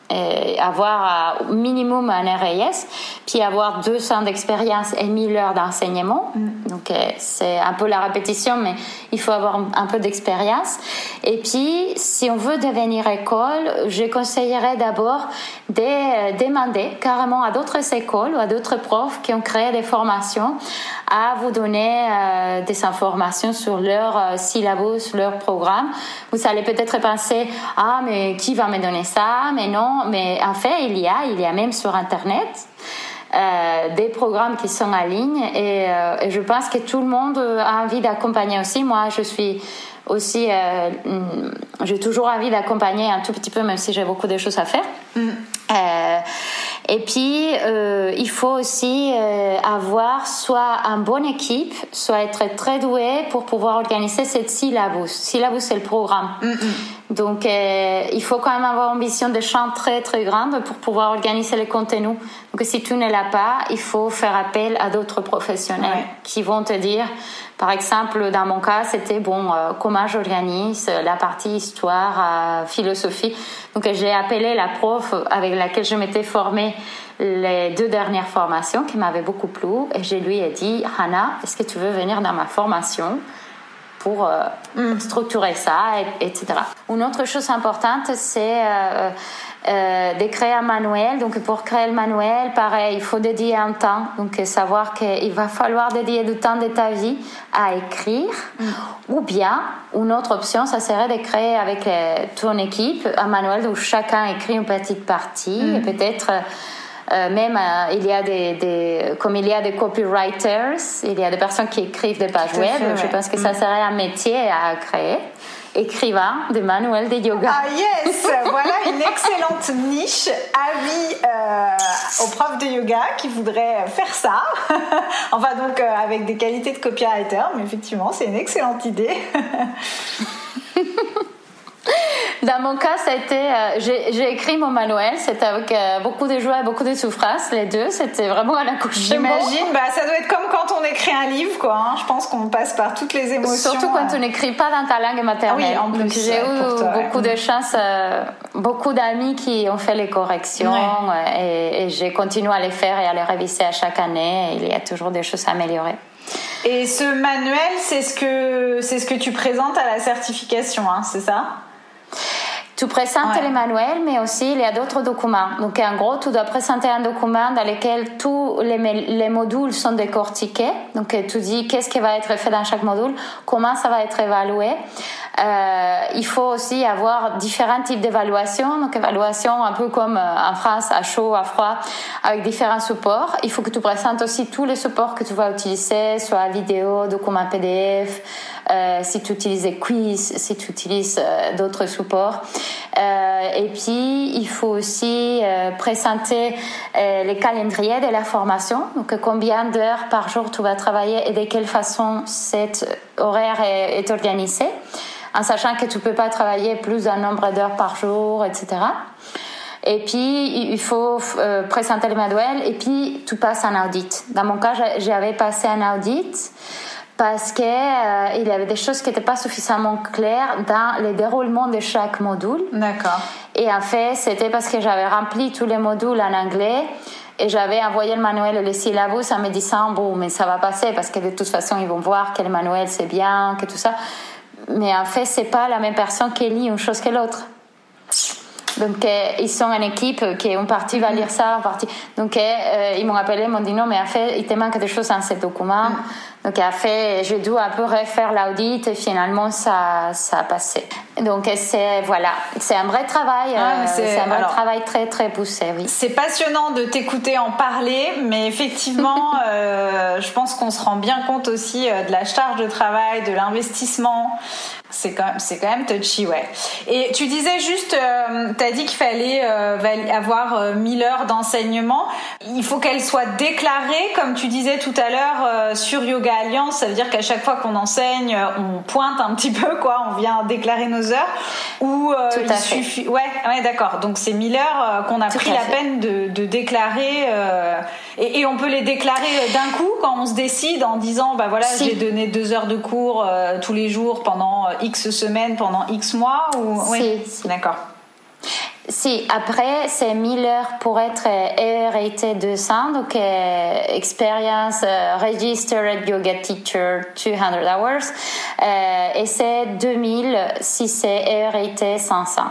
Et avoir au minimum un RAS, puis avoir deux ans d'expérience et 1000 heures d'enseignement. Mm. Donc euh, c'est un peu la répétition, mais il faut avoir un peu d'expérience. Et puis, si on veut devenir école, je conseillerais d'abord de euh, demander carrément à d'autres écoles ou à d'autres profs qui ont créé des formations à vous donner euh, des informations sur leur syllabus, leur programme. Vous allez peut-être penser, ah, mais qui va me donner ça? Mais non, mais en fait, il y a, il y a même sur Internet euh, des programmes qui sont en ligne euh, et, je pense que tout le monde a envie d'accompagner aussi. Moi, je suis aussi, euh, j'ai toujours envie d'accompagner un tout petit peu, même si j'ai beaucoup de choses à faire. Mm. Et puis, il faut aussi avoir soit une bonne équipe, soit être très doué pour pouvoir organiser cette syllabus. Syllabus, c'est le programme. Mm, mm. Donc, euh, il faut quand même avoir ambition de champ très très grande pour pouvoir organiser les contenus. Donc, si tu ne l'as pas, il faut faire appel à d'autres professionnels qui vont te dire, par exemple, dans mon cas, c'était bon, euh, comment j'organise la partie histoire, euh, philosophie. Donc, j'ai appelé la prof avec laquelle je m'étais formée les deux dernières formations qui m'avaient beaucoup plu et je lui ai dit, Hannah, est-ce que tu veux venir dans ma formation? pour mm. structurer ça, etc. Une autre chose importante, c'est euh, de créer un manuel. Donc pour créer le manuel, pareil, il faut dédier un temps. Donc savoir qu'il va falloir dédier du temps de ta vie à écrire. Mm. Ou bien, une autre option, ça serait de créer avec euh, ton équipe un manuel où chacun écrit une petite partie. Mm. Et peut-être... Euh, même il y a des, des, comme il y a des copywriters, il y a des personnes qui écrivent des pages web. Je pense que ça mm. serait un métier à créer écrivain de manuels de yoga. Ah yes, voilà une excellente niche. Avis euh, aux profs de yoga qui voudraient faire ça. enfin donc euh, avec des qualités de copywriter, mais effectivement c'est une excellente idée. Dans mon cas, ça a été, euh, j'ai écrit mon manuel, c'était avec euh, beaucoup de joie et beaucoup de souffrance, les deux, c'était vraiment un accouchement. J'imagine, bah, ça doit être comme quand on écrit un livre, quoi. Hein. Je pense qu'on passe par toutes les émotions. Surtout quand on n'écrit pas dans ta langue maternelle. Ah oui, j'ai eu beaucoup de chance, euh, beaucoup d'amis qui ont fait les corrections et, et j'ai continué à les faire et à les réviser à chaque année. Il y a toujours des choses à améliorer. Et ce manuel, c'est ce que c'est ce que tu présentes à la certification, hein, c'est ça? Tu présentes les manuels, mais aussi il y a d'autres documents. Donc en gros, tu dois présenter un document dans lequel tous les, les modules sont décortiqués. Donc tu dis qu'est-ce qui va être fait dans chaque module, comment ça va être évalué. Euh, il faut aussi avoir différents types d'évaluation. Donc évaluation un peu comme euh, en France, à chaud, à froid, avec différents supports. Il faut que tu présentes aussi tous les supports que tu vas utiliser, soit vidéo, document PDF, euh, si tu utilises quiz, si tu utilises euh, d'autres supports. Euh, et puis, il faut aussi présenter les calendriers de la formation, donc combien d'heures par jour tu vas travailler et de quelle façon cet horaire est, organisé, en sachant que tu peux pas travailler plus d'un nombre d'heures par jour, etc. Et puis, il faut présenter le manuel et puis tu passes un audit. Dans mon cas, j'avais passé un audit parce qu'il euh, y avait des choses qui n'étaient pas suffisamment claires dans le déroulement de chaque module. D'accord. Et en fait, c'était parce que j'avais rempli tous les modules en anglais et j'avais envoyé le manuel et les syllabus en me disant bon, mais ça va passer parce que de toute façon, ils vont voir que le manuel c'est bien, que tout ça. Mais en fait, c'est pas la même personne qui lit une chose que l'autre. Donc, euh, ils sont une équipe qui, une partie va lire ça, une partie. Donc, euh, ils m'ont appelé, ils m'ont dit non, mais en fait, il te manque des choses dans ce document. Mm. Donc, fait, je dois un peu refaire l'audit et finalement, ça, ça a passé. Donc, c'est, voilà, c'est un vrai travail. Ah, euh, c'est un vrai travail très, très poussé, oui. C'est passionnant de t'écouter en parler, mais effectivement, je pense qu'on se rend bien compte aussi de la charge de travail, de l'investissement. C'est quand même, c'est quand même touchy, ouais. Et tu disais juste, euh, tu as dit qu'il fallait euh, avoir 1000 euh, heures d'enseignement. Il faut qu'elles soient déclarées, comme tu disais tout à l'heure, sur Yoga Alliance. Ça veut dire qu'à chaque fois qu'on enseigne, on pointe un petit peu, quoi. On vient déclarer nos heures. Ou il suffit. Ouais, ouais, d'accord. Donc c'est 1000 heures qu'on a pris la peine de, de déclarer. Et, et, on peut les déclarer d'un coup quand on se décide en disant, bah voilà, j'ai donné deux heures de cours tous les jours pendant X semaines pendant X mois ou... Oui, d'accord. Si, après, c'est 1000 heures pour être ERT 200, donc euh, Experience euh, Registered Yoga Teacher 200 Hours, euh, et c'est 2000 si c'est ERT 500.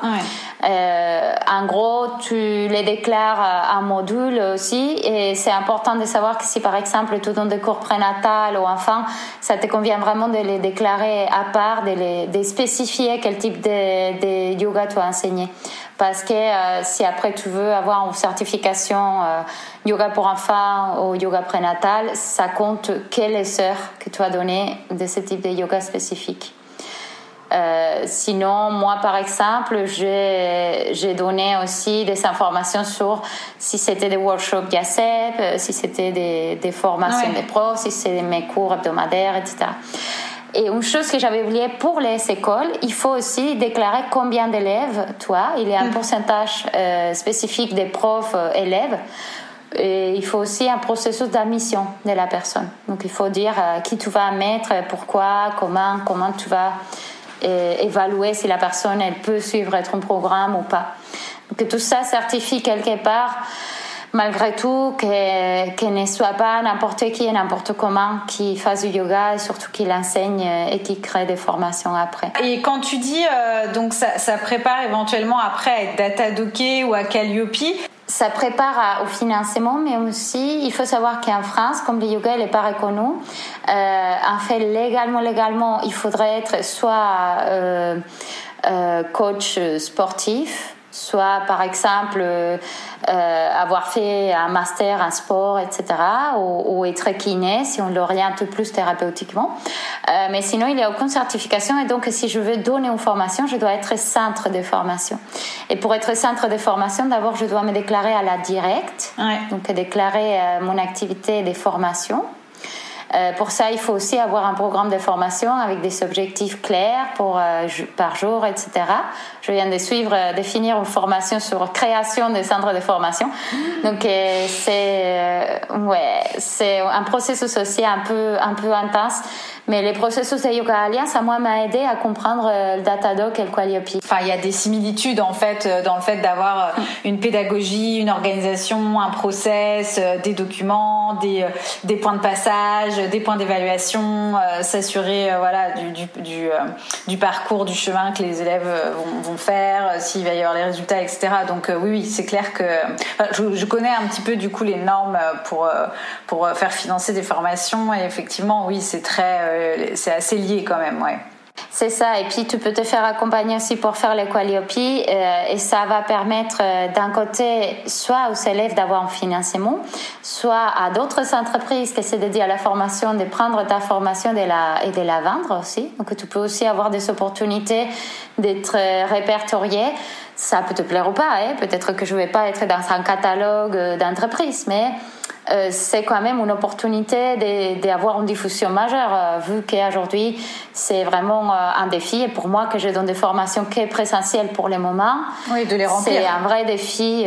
Euh, en gros, tu les déclares en module aussi, et c'est important de savoir que si par exemple tu donnes des cours prénatal ou enfant, ça te convient vraiment de les déclarer à part, de, les, de spécifier quel type de, de yoga tu as enseigné parce que euh, si après tu veux avoir une certification euh, yoga pour enfants ou yoga prénatal, ça compte quelles heures que tu as donné de ce type de yoga spécifique. Euh, sinon, moi, par exemple, j'ai donné aussi des informations sur si c'était des workshops YACEP, si c'était des, des, formations des pros, si c'était mes cours hebdomadaires, etc. Et une chose que j'avais oublié pour les écoles, il faut aussi déclarer combien d'élèves, toi. Il y a un mm. pourcentage euh, spécifique des profs euh, élèves. Et il faut aussi un processus d'admission de la personne. Donc il faut dire euh, qui tu vas mettre, pourquoi, comment, comment tu vas évaluer si la personne elle peut suivre ton programme ou pas. Donc tout ça certifie quelque part malgré tout, que, que ne soit pas n'importe qui et n'importe comment qui fasse du yoga et surtout qui l'enseigne et qui crée des formations après. Et quand tu dis, euh, donc ça, ça, prépare éventuellement après à être Datadoké ou à Calliope, ça prépare au financement, mais aussi il faut savoir qu'en France, comme le yoga n'est pas reconnu, euh, en fait légalement, légalement, il faudrait être soit euh, euh, coach sportif, soit par exemple euh, avoir fait un master en sport, etc., ou, être kiné si on l'oriente plus thérapeutiquement. Euh, mais sinon, il n'y a aucune certification et donc si je veux donner une formation, je dois être centre de formation. Et pour être centre de formation, d'abord, je dois me déclarer à la directe, donc déclarer euh, mon activité de formation. Euh, pour ça, il faut aussi avoir un programme de formation avec des objectifs clairs pour, euh, par jour, etc. Je viens de suivre, euh, de finir une formation sur création des centres de formation. Donc, c'est ouais, c'est un processus aussi un peu, un peu intense. Mais les processus de Yoga Alliance, à moi, m'a aidé à comprendre le Datadoc et le Qualiope. Enfin, il y a des similitudes, en fait, dans le fait d'avoir une pédagogie, une organisation, un process, des documents, des, des points de passage, des points d'évaluation, euh, s'assurer euh, voilà du, du, du, euh, du, parcours, du chemin que les élèves vont, vont faire, s'il va y avoir les résultats, etc. Donc oui, oui c'est clair que je, je, connais un petit peu du coup les normes pour pour faire financer des formations et effectivement oui c'est très c'est assez lié quand même ouais. C'est ça, et puis tu peux te faire accompagner aussi pour faire l'équaliopie euh, et ça va permettre euh, d'un côté soit aux élèves d'avoir un financement, soit à d'autres entreprises qui c'est dédié à la formation de prendre ta formation la, et de la vendre aussi. Donc tu peux aussi avoir des opportunités d'être euh, répertorié. Ça peut te plaire ou pas, hein. peut-être que je ne vais pas être dans un catalogue d'entreprise, mais euh, c'est quand même une opportunité d'avoir une diffusion majeure, euh, vu qu'aujourd'hui, c'est vraiment euh, un défi. Et pour moi, que je donne des formations qui est présentielles pour le moment, oui, de les remplir. C'est un vrai défi,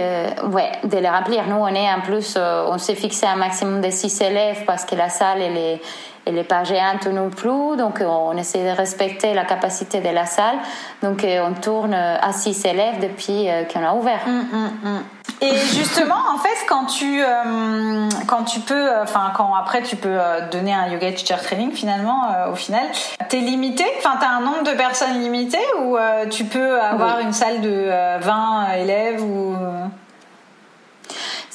ouais, de les remplir. Nous, on est en plus, on s'est fixé un maximum de 6 élèves parce que la salle, elle est elle n'est pas géante non plus, donc on essaie de respecter la capacité de la salle. Donc on tourne à 6 élèves depuis qu'on a ouvert. Hum, hum, hum. Et justement, en fait, quand tu, euh, quand tu peux, euh, enfin, quand après tu peux euh, donner un yoga teacher training, finalement, au final, t'es limité? Enfin, t'as un nombre de personnes limité ou tu peux avoir une salle de 20 élèves ou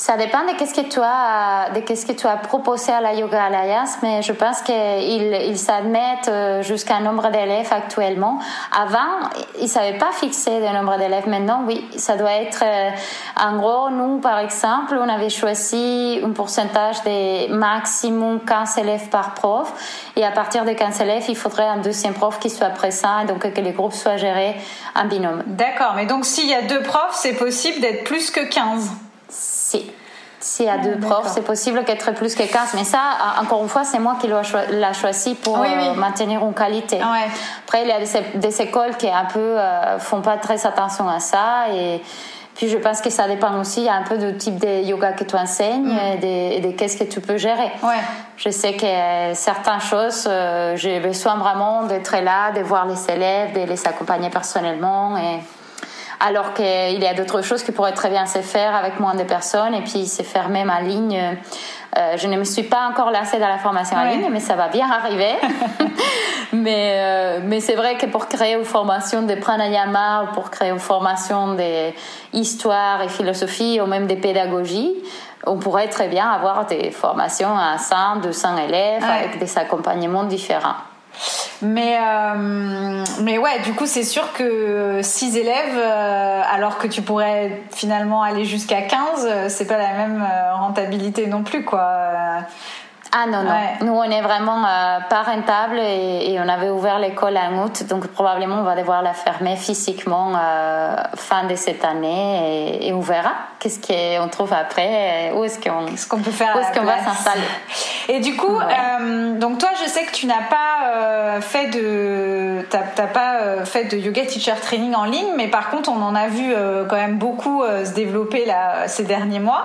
ça dépend de qu'est-ce que tu as, de qu'est-ce que tu as proposé à la Yoga Alliance, mais je pense qu'ils ils s'admettent euh, jusqu'à un nombre d'élèves actuellement. Avant, ils savaient pas fixer le nombre d'élèves. Maintenant, oui, ça doit être, euh, en gros, nous, par exemple, on avait choisi un pourcentage de maximum 15 élèves par prof. Et à partir de 15 élèves, il faudrait un deuxième prof qui soit présent et donc que les groupes soient gérés en binôme. D'accord, mais donc s'il y a deux profs, c'est possible d'être plus que 15 si. Y a deux profs, c'est possible qu'être plus que 15. Mais ça, encore une fois, c'est moi qui l'ai choisi pour euh, maintenir une qualité. Après, il y a des, écoles qui un peu euh, font pas très attention à ça. Et puis, je pense que ça dépend aussi un peu du type de yoga que tu enseignes mm. et de, qu'est-ce que tu peux gérer. Je sais que certaines choses, euh, j'ai besoin vraiment d'être là, de voir les élèves, de les accompagner personnellement. Et alors qu'il y a d'autres choses qui pourraient très bien se faire avec moins de personnes et puis se faire même en ligne. Euh, je ne me suis pas encore lancée dans la formation en ligne, mais ça va bien arriver. mais euh, mais c'est vrai que pour créer une formation de pranayama ou pour créer une formation d'histoire et philosophie ou même de pédagogie, on pourrait très bien avoir des formations à 100, 200 élèves avec des accompagnements différents. Mais, euh, mais ouais, du coup, c'est sûr que 6 élèves, euh, alors que tu pourrais finalement aller jusqu'à 15, euh, c'est pas la même rentabilité non plus, quoi. Ah non, non. Nous, on est vraiment euh, pas rentable et, on avait ouvert l'école en août, donc probablement on va devoir la fermer physiquement euh, fin de cette année et, on verra qu'est-ce qu'on trouve après, où est-ce qu'on peut faire, où est-ce qu'on va s'installer. Et du coup, euh, donc toi, je sais que tu n'as pas fait de, t'as, pas fait de yoga teacher training en ligne, mais par contre, on en a vu quand même beaucoup se développer là ces derniers mois.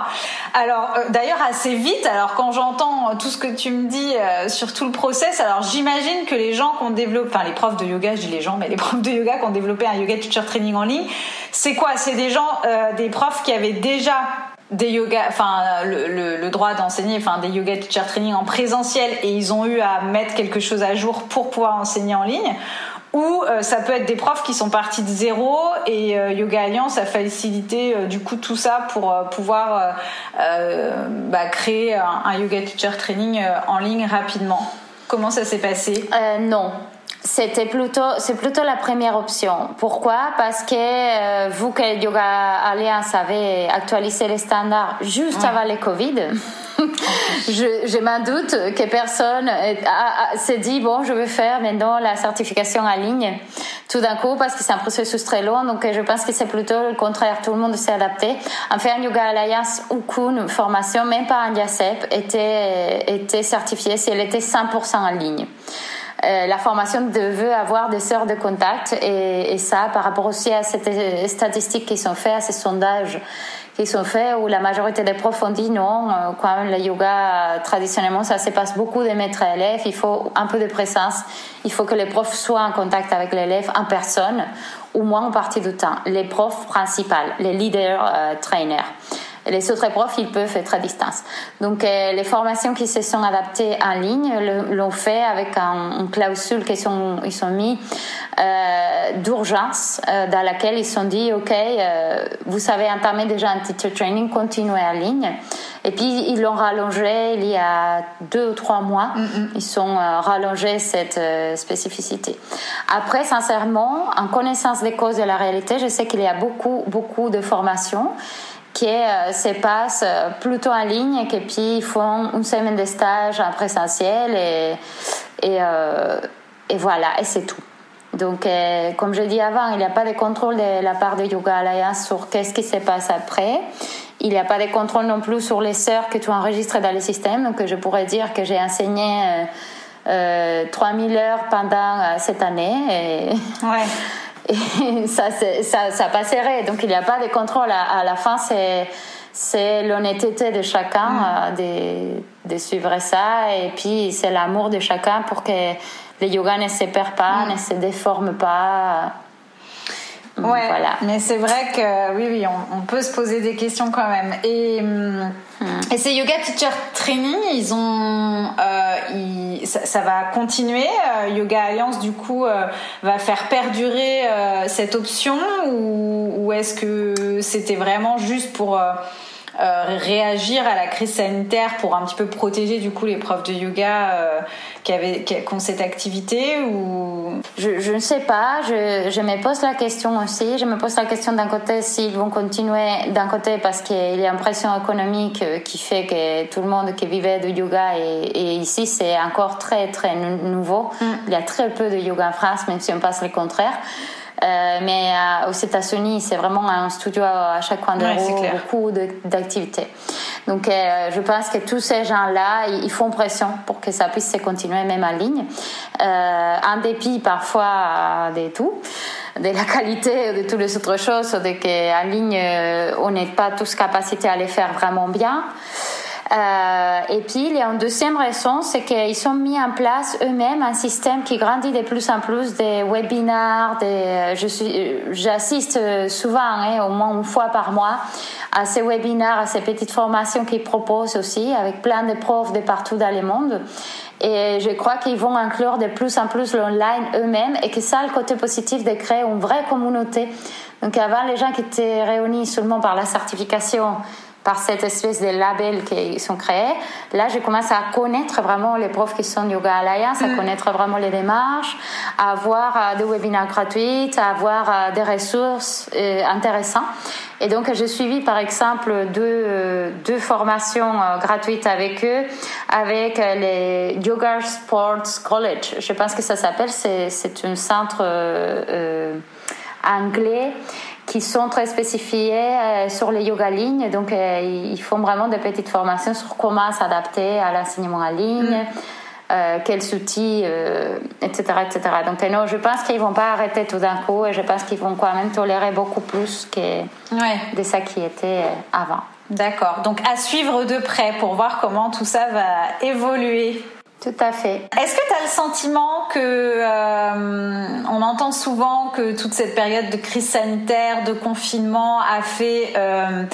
Alors, d'ailleurs, assez vite. Alors, quand j'entends tout ce que tu me dis euh, sur tout le process, alors j'imagine que les gens qui ont développé, enfin les profs de yoga, je dis les gens, mais les profs de yoga qui ont développé un yoga teacher training en ligne, c'est quoi? C'est des gens, euh, des profs qui avaient déjà des yoga, enfin le, le, droit d'enseigner, enfin des yoga teacher training en présentiel et ils ont eu à mettre quelque chose à jour pour pouvoir enseigner en ligne? Ou euh, ça peut être des profs qui sont partis de zéro et euh, Yoga Alliance a facilité euh, du coup tout ça pour pouvoir bah, créer un, un, yoga teacher training en ligne rapidement. Comment ça s'est passé? Non, c'était plutôt, c'est plutôt la première option. Pourquoi? Parce que euh, vous que Yoga Alliance avait actualisé les standards juste avant le Covid, je, je m'en doute que personne s'est dit bon, je vais faire maintenant la certification en ligne tout d'un coup parce que c'est un processus très long. Donc je pense que c'est plutôt le contraire. Tout le monde s'est adapté. En fait, Yoga Alliance, aucune formation, même pas un IACEP, était était certifiée si elle était 100% en ligne. Euh, la formation devait avoir des heures de contact. Et, et, ça par rapport aussi à ces statistiques qui sont faites, à ces sondages qui sont faits où la majorité des profs ont dit non, euh, quand le yoga traditionnellement ça se passe beaucoup de maîtres à élèves, il faut un peu de présence, il faut que les profs soient en contact avec l'élève en personne, au moins en partie du temps, les profs principaux, les leaders euh, trainers les autres profs, ils peuvent être à distance. Donc, euh, les formations qui se sont adaptées en ligne l'ont fait avec un, une clausule qu'ils sont, ils sont mis euh, d'urgence euh, dans laquelle ils sont dit, OK, euh, vous savez entamer déjà un teacher training, continuez en ligne. Et puis, ils l'ont rallongé il y a deux ou trois mois. Ils sont rallongé cette spécificité. Après, sincèrement, en connaissance des causes de la réalité, je sais qu'il y a beaucoup, beaucoup de formations qui euh, se passe euh, plutôt en ligne et puis ils font une semaine de stage en présentiel et, et, euh, et voilà, et c'est tout. Donc, comme je dis avant, il n'y a pas de contrôle de la part de Yoga Alliance sur qu'est-ce qui se passe après. Il n'y a pas de contrôle non plus sur les heures que tu enregistres dans le système. Donc, je pourrais dire que j'ai enseigné euh, 3000 heures pendant cette année. Et... Ouais. et ça, ça, ça passerait. Donc il n'y a pas de contrôle. À, la fin, c'est c'est l'honnêteté de chacun euh, de, de, suivre ça et puis c'est l'amour de chacun pour que le yoga ne se perd pas, mm. ne se déforme pas. Ouais, voilà. mais c'est vrai que oui, oui, on, peut se poser des questions quand même. Et, hum, et ces yoga teacher training, ils ont, euh, ça, va continuer. Euh, yoga Alliance, du coup, euh, va faire perdurer cette option ou, ou est-ce que c'était vraiment juste pour euh, réagir à la crise sanitaire pour un petit peu protéger du coup les profs de yoga euh, qui, avaient, qui ont cette activité ou? Je, je ne sais pas. Je, je, me pose la question aussi. Je me pose la question d'un côté s'ils vont continuer d'un côté parce qu'il y a une pression économique euh, qui fait que tout le monde qui vivait de yoga et, et ici c'est encore très très nouveau. Mm. il y a très peu de yoga en France même si on passe le contraire mais euh, aux États-Unis, c'est vraiment un studio à chaque coin de rue, beaucoup d'activités. Donc, euh, je pense que tous ces gens-là, ils font pression pour que ça puisse se continuer même en ligne, en dépit parfois de tout de la qualité de toutes les autres choses, de qu'en ligne, on n'est pas tous capacités à les faire vraiment bien. Euh, et puis, il y a une deuxième raison, c'est qu'ils ont mis en place eux-mêmes un système qui grandit de plus en plus des webinaires. Des, je suis, j'assiste souvent, hein, au moins une fois par mois, à ces webinaires, à ces petites formations qu'ils proposent aussi, avec plein de profs de partout dans le monde. Et je crois qu'ils vont inclure de plus en plus l'online eux-mêmes et que ça, le côté positif de créer une vraie communauté. Donc avant, les gens qui étaient réunis seulement par la certification, par cette espèce de label qui sont créés. Là, je commence à connaître vraiment les profs qui sont Yoga Alliance, à mm. connaître vraiment les démarches, à avoir euh, des webinaires gratuits, à avoir euh, des ressources euh, intéressantes. Et donc, j'ai suivi, par exemple, deux, deux formations gratuites avec eux, avec les Yoga Sports College. Je pense que ça s'appelle, c'est un centre anglais qui sont très spécifiés euh, sur les yoga lignes. Donc, euh, ils font vraiment des petites formations sur comment s'adapter à l'enseignement en ligne. Mm. Euh, quels outils, etc., etc. Donc, non, je pense qu'ils vont pas arrêter tout d'un coup et je pense qu'ils vont quand même tolérer beaucoup plus que de ça qui était avant. D'accord. Donc, à suivre de près pour voir comment tout ça va évoluer. Tout à fait. Est-ce que tu as le sentiment que euh, on entend souvent que toute cette période de crise sanitaire, de confinement a fait euh,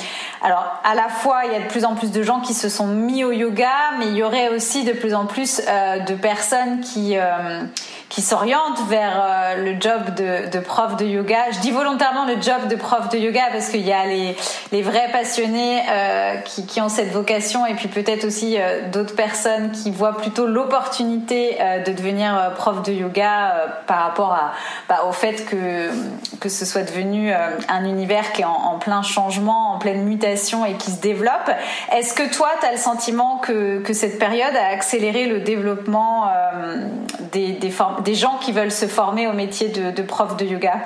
alors à la fois il y a de plus en plus de gens qui se sont mis au yoga, mais il y aurait aussi de plus en plus euh, de personnes qui qui s'orientent vers euh, le job de, de, prof de yoga. Je dis volontairement le job de prof de yoga parce qu'il y a les, les vrais passionnés euh, qui, qui, ont cette vocation et puis peut-être aussi euh, d'autres personnes qui voient plutôt l'opportunité euh, de devenir euh, prof de yoga par rapport à, bah, au fait que, que ce soit devenu un univers qui est en, en, plein changement, en pleine mutation et qui se développe. Est-ce que toi, tu as le sentiment que, que cette période a accéléré le développement des, des, des gens qui veulent se former au métier de, prof de yoga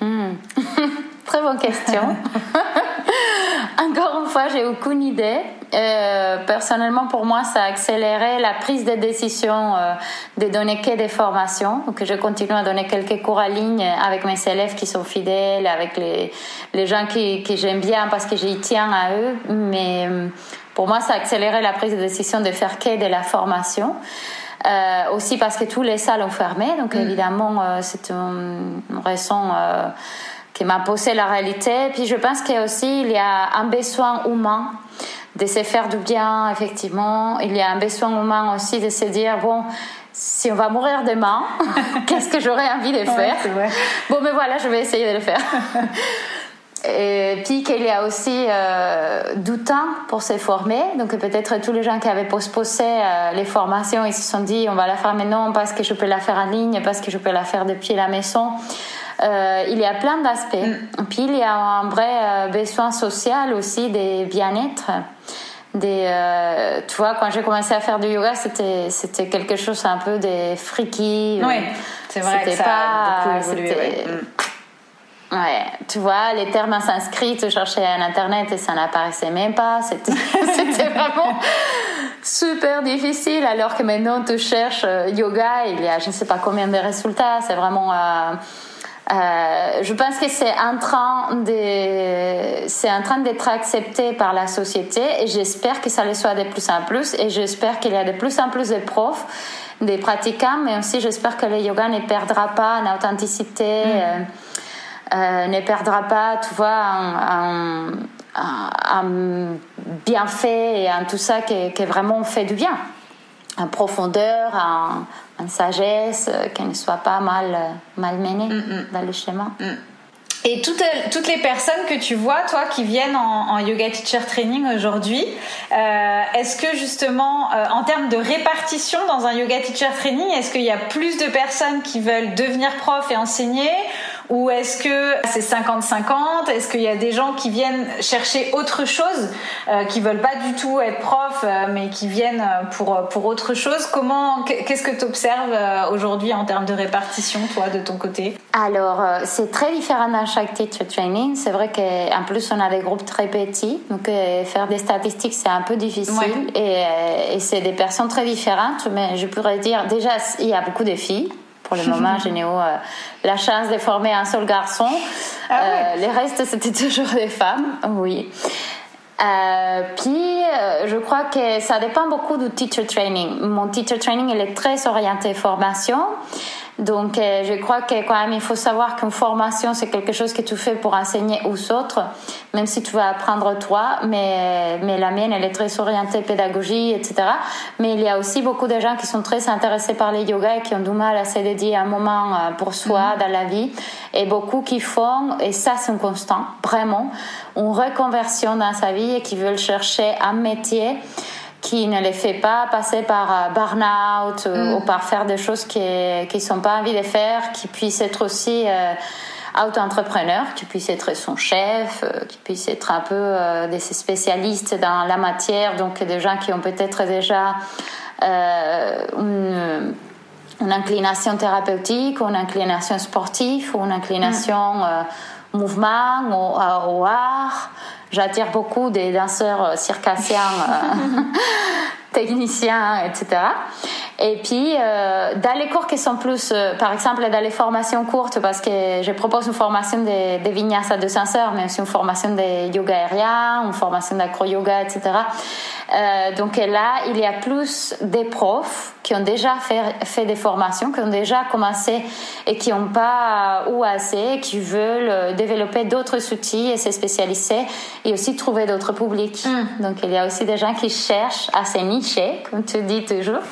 hmm. Très bonne question. Encore une fois, j'ai aucune idée. Euh, personnellement, pour moi, ça a accéléré la prise de décision euh, de donner que des formations. Donc, je continue à donner quelques cours en ligne avec mes élèves qui sont fidèles, avec les, les gens qui, que j'aime bien parce que j'y tiens à eux. Mais euh, pour moi, ça a accéléré la prise de décision de faire que de la formation. Euh, aussi parce que tous les salles ont fermé, donc mm. évidemment euh, c'est une, raison euh, qui m'a posé la réalité. Puis je pense qu'il y a aussi il y a un besoin humain de se faire du bien, effectivement. Il y a un besoin humain aussi de se dire bon si on va mourir demain, qu'est-ce que j'aurais envie de faire? Bon, mais voilà, je vais essayer de le faire. Et puis qu'il y a aussi euh, du temps pour se former. Donc peut-être tous les gens qui avaient posposé euh, les formations, ils se sont dit on va la faire maintenant parce que je peux la faire en ligne, parce que je peux la faire depuis la maison. Euh, il y a plein d'aspects. Mm. Puis il y a un vrai euh, besoin social aussi des bien-être. Des, euh, tu vois, quand j'ai commencé à faire du yoga, c'était c'était quelque chose un peu des freaky. Oui, c'est vrai que ça pas, a beaucoup évolué. Ouais, tu vois, les termes en sanskrit, je cherchais à internet et ça n'apparaissait même pas. C'était vraiment super difficile. Alors que maintenant, tu cherches euh, yoga, il y a je ne sais pas combien de résultats. C'est vraiment. Euh, euh, je pense que c'est en train de, c'est en train d'être accepté par la société et j'espère que ça le soit de plus en plus et j'espère qu'il y a de plus en plus de profs, des pratiquants, mais aussi j'espère que le yoga ne perdra pas en authenticité. Mm. Euh, euh, ne perdra pas, tu vois, un, bienfait et un tout ça qui, qui, vraiment fait du bien. En profondeur, en, sagesse, qui ne soit pas mal, mal mené mm, mm. dans le schéma. Mm. Et toutes, toutes les personnes que tu vois, toi, qui viennent en, yoga teacher training aujourd'hui, euh, est-ce que justement, euh, en termes de répartition dans un yoga teacher training, est-ce qu'il y a plus de personnes qui veulent devenir prof et enseigner ou est-ce que c'est 50-50 Est-ce qu'il y a des gens qui viennent chercher autre chose, euh, qui veulent pas du tout être prof, euh, mais qui viennent pour, pour autre chose? Comment, qu'est-ce que tu observes euh, aujourd'hui en termes de répartition, toi, de ton côté? Alors, euh, c'est très différent dans chaque teacher training. C'est vrai qu'en plus, on a des groupes très petits, donc faire des statistiques, c'est un peu difficile. Et, et c'est des personnes très différentes, mais je pourrais dire, déjà, il y a beaucoup de filles pour le moment, j'ai eu euh, la chance de former un seul garçon. Ah euh, les restes, c'était toujours des femmes, oui. Euh, puis, je crois que ça dépend beaucoup du teacher training. Mon teacher training, il est très orienté formation. Donc, euh, je crois que quand même, il faut savoir qu'une formation, c'est quelque chose que tu fais pour enseigner aux autres, même si tu vas apprendre toi. Mais, mais la mienne, elle est très orientée pédagogie, etc. Mais il y a aussi beaucoup de gens qui sont très intéressés par les yoga et qui ont du mal à se dédier un moment euh, pour soi mhm. dans la vie. Et beaucoup qui font, et ça, c'est un constant, vraiment, une reconversion dans sa vie et qui veulent chercher un métier qui ne les fait pas passer par euh, burn-out mm. ou par faire des choses qui ne sont pas envie de faire, qui puissent être aussi euh, auto-entrepreneur, qui puissent être son chef, euh, qui puissent être un peu euh, des spécialistes dans la matière, donc des gens qui ont peut-être déjà une, une, inclination thérapeutique, ou une inclination sportive, ou une inclination mm. Mouvement, ou, au art j'attire beaucoup des danseurs euh, circassiens, euh, techniciens, etc. Et puis, euh, dans les cours qui sont plus, euh, par exemple, dans les formations courtes, parce que je propose une formation de, de vinyasa de 5 heures, mais aussi une formation de yoga aérien, une formation d'acro-yoga, etc. Euh, donc là, il y a plus des profs qui ont déjà fait, fait des formations, qui ont déjà commencé et qui n'ont pas ou assez, qui veulent développer d'autres outils et se spécialiser et aussi trouver d'autres publics. Mm. Donc il y a aussi des gens qui cherchent à se nicher, comme tu dis toujours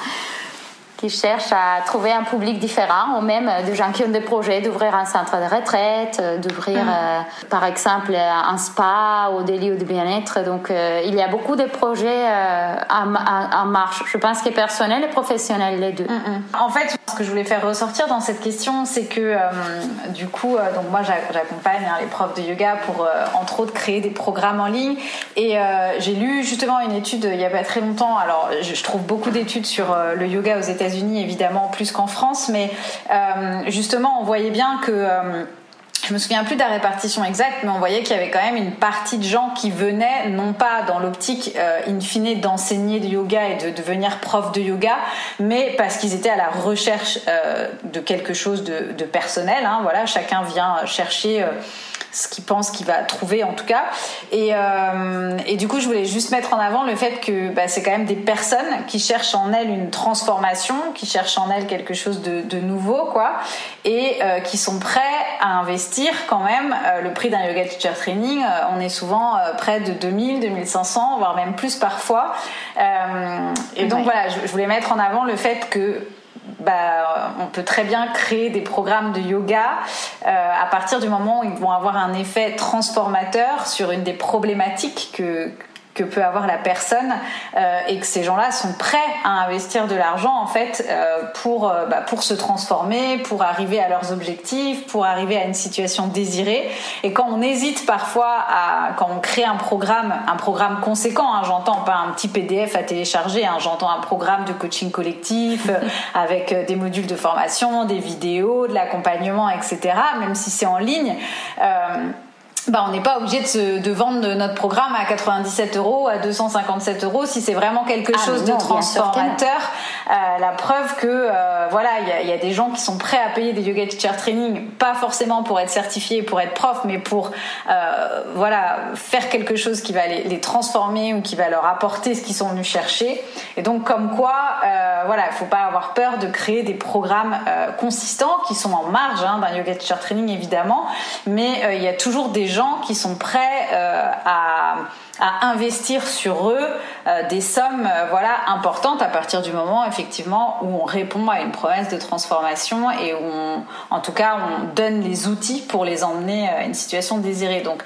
qui cherchent à trouver un public différent, ou même des gens qui ont des projets d'ouvrir un centre de retraite, euh, d'ouvrir mm. euh, par exemple un spa ou des lieux de bien-être. Donc euh, il y a beaucoup de projets en, marche. Je pense que personnel et professionnel les deux. Mm, mm. En fait, ce que je voulais faire ressortir dans cette question, c'est que du coup, donc moi j'accompagne hein, les profs de yoga pour entre autres créer des programmes en ligne. Et j'ai lu justement une étude il y a pas très longtemps. Alors je trouve beaucoup d'études sur le yoga aux États-Unis unis évidemment plus qu'en France, mais euh, justement on voyait bien que euh, je me souviens plus de la répartition exacte, mais on voyait qu'il y avait quand même une partie de gens qui venaient, non pas dans l'optique euh, in fine d'enseigner du yoga et de devenir prof de yoga, mais parce qu'ils étaient à la recherche de quelque chose de, personnel. Hein, voilà, chacun vient chercher ce qu'il pense qu'il va trouver en tout cas. Et, euh, et, du coup, je voulais juste mettre en avant le fait que bah, c'est quand même des personnes qui cherchent en elles une transformation, qui cherchent en elles quelque chose de, de nouveau, quoi, et euh, qui sont prêts à investir quand même euh, le prix d'un yoga teacher training. on est souvent près de 2000, 2500, voire même plus parfois. et donc voilà, je voulais mettre en avant le fait que bah, on peut très bien créer des programmes de yoga euh, à partir du moment où ils vont avoir un effet transformateur sur une des problématiques que, que peut avoir la personne euh, et que ces gens-là sont prêts à investir de l'argent en fait euh, pour euh, bah, pour se transformer, pour arriver à leurs objectifs, pour arriver à une situation désirée. Et quand on hésite parfois à quand on crée un programme, un programme conséquent, hein, j'entends pas un petit PDF à télécharger, hein, j'entends un programme de coaching collectif avec des modules de formation, des vidéos, de l'accompagnement, etc. Même si c'est en ligne. Bah, on n'est pas obligé de, de, vendre notre programme à 97 euros, à 257 euros, si c'est vraiment quelque ah, chose de transformateur. Euh, la preuve que euh, voilà, il y a, des gens qui sont prêts à payer des yoga teacher training, pas forcément pour être certifiés, pour être prof, mais pour euh, voilà faire quelque chose qui va les, les, transformer ou qui va leur apporter ce qu'ils sont venus chercher. Et donc comme quoi, voilà, il faut pas avoir peur de créer des programmes consistants qui sont en marge hein, d'un yoga teacher training évidemment, mais il y a toujours des gens qui sont prêts euh, à, investir sur eux euh, des sommes euh, voilà importantes à partir du moment effectivement où on répond à une promesse de transformation et où en tout cas on donne les outils pour les emmener à une situation désirée. Donc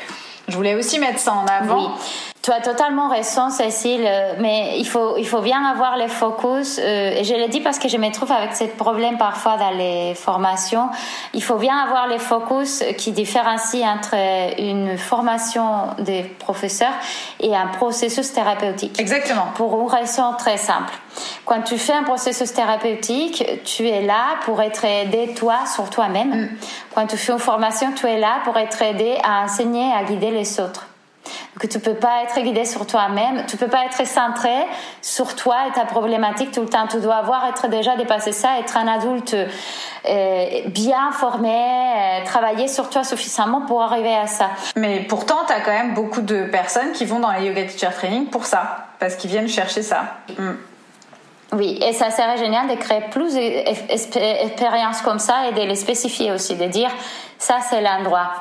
je voulais aussi mettre ça en avant. Tu as totalement raison, Cécile, mais il faut, il faut bien avoir les focus. Euh, et je le dis parce que je me trouve avec ce problème parfois dans les formations. Il faut bien avoir les focus qui différencient entre une formation des professeurs et un processus thérapeutique. Exactement. Pour une raison très simple. Quand tu fais un processus thérapeutique, tu es là pour être aidé toi sur toi-même. Mm. Quand tu fais une formation, tu es là pour être aidé à enseigner, à guider les autres que tu peux pas être guidé sur toi-même, tu peux pas être centré sur toi et ta problématique tout le temps. Tu dois avoir être déjà dépassé ça, être un adulte euh, bien formé, euh, travailler sur toi suffisamment pour arriver à ça. Mais pourtant, tu as quand même beaucoup de personnes qui vont dans les yoga teacher training pour ça, parce qu'ils viennent chercher ça. Mm. Oui, et ça serait génial de créer plus d'expériences comme ça et de les spécifier aussi, de dire ça c'est l'endroit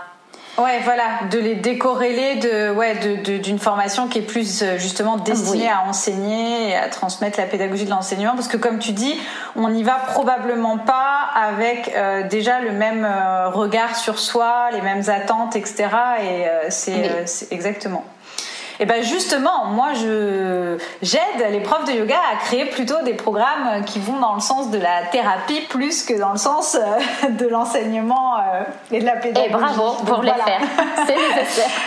Ouais, voilà, de les décorréler de, ouais, d'une formation qui est plus euh, justement destinée à enseigner et à transmettre la pédagogie de l'enseignement, parce que comme tu dis, on n'y va probablement pas avec euh, déjà le même euh, regard sur soi, les mêmes attentes, etc. Et c'est exactement. Et ben justement, moi je j'aide les profs de yoga à créer plutôt des programmes qui vont dans le sens de la thérapie plus que dans le sens euh, de l'enseignement euh, et de la pédagogie. Et bravo pour les faire. C'est nécessaire.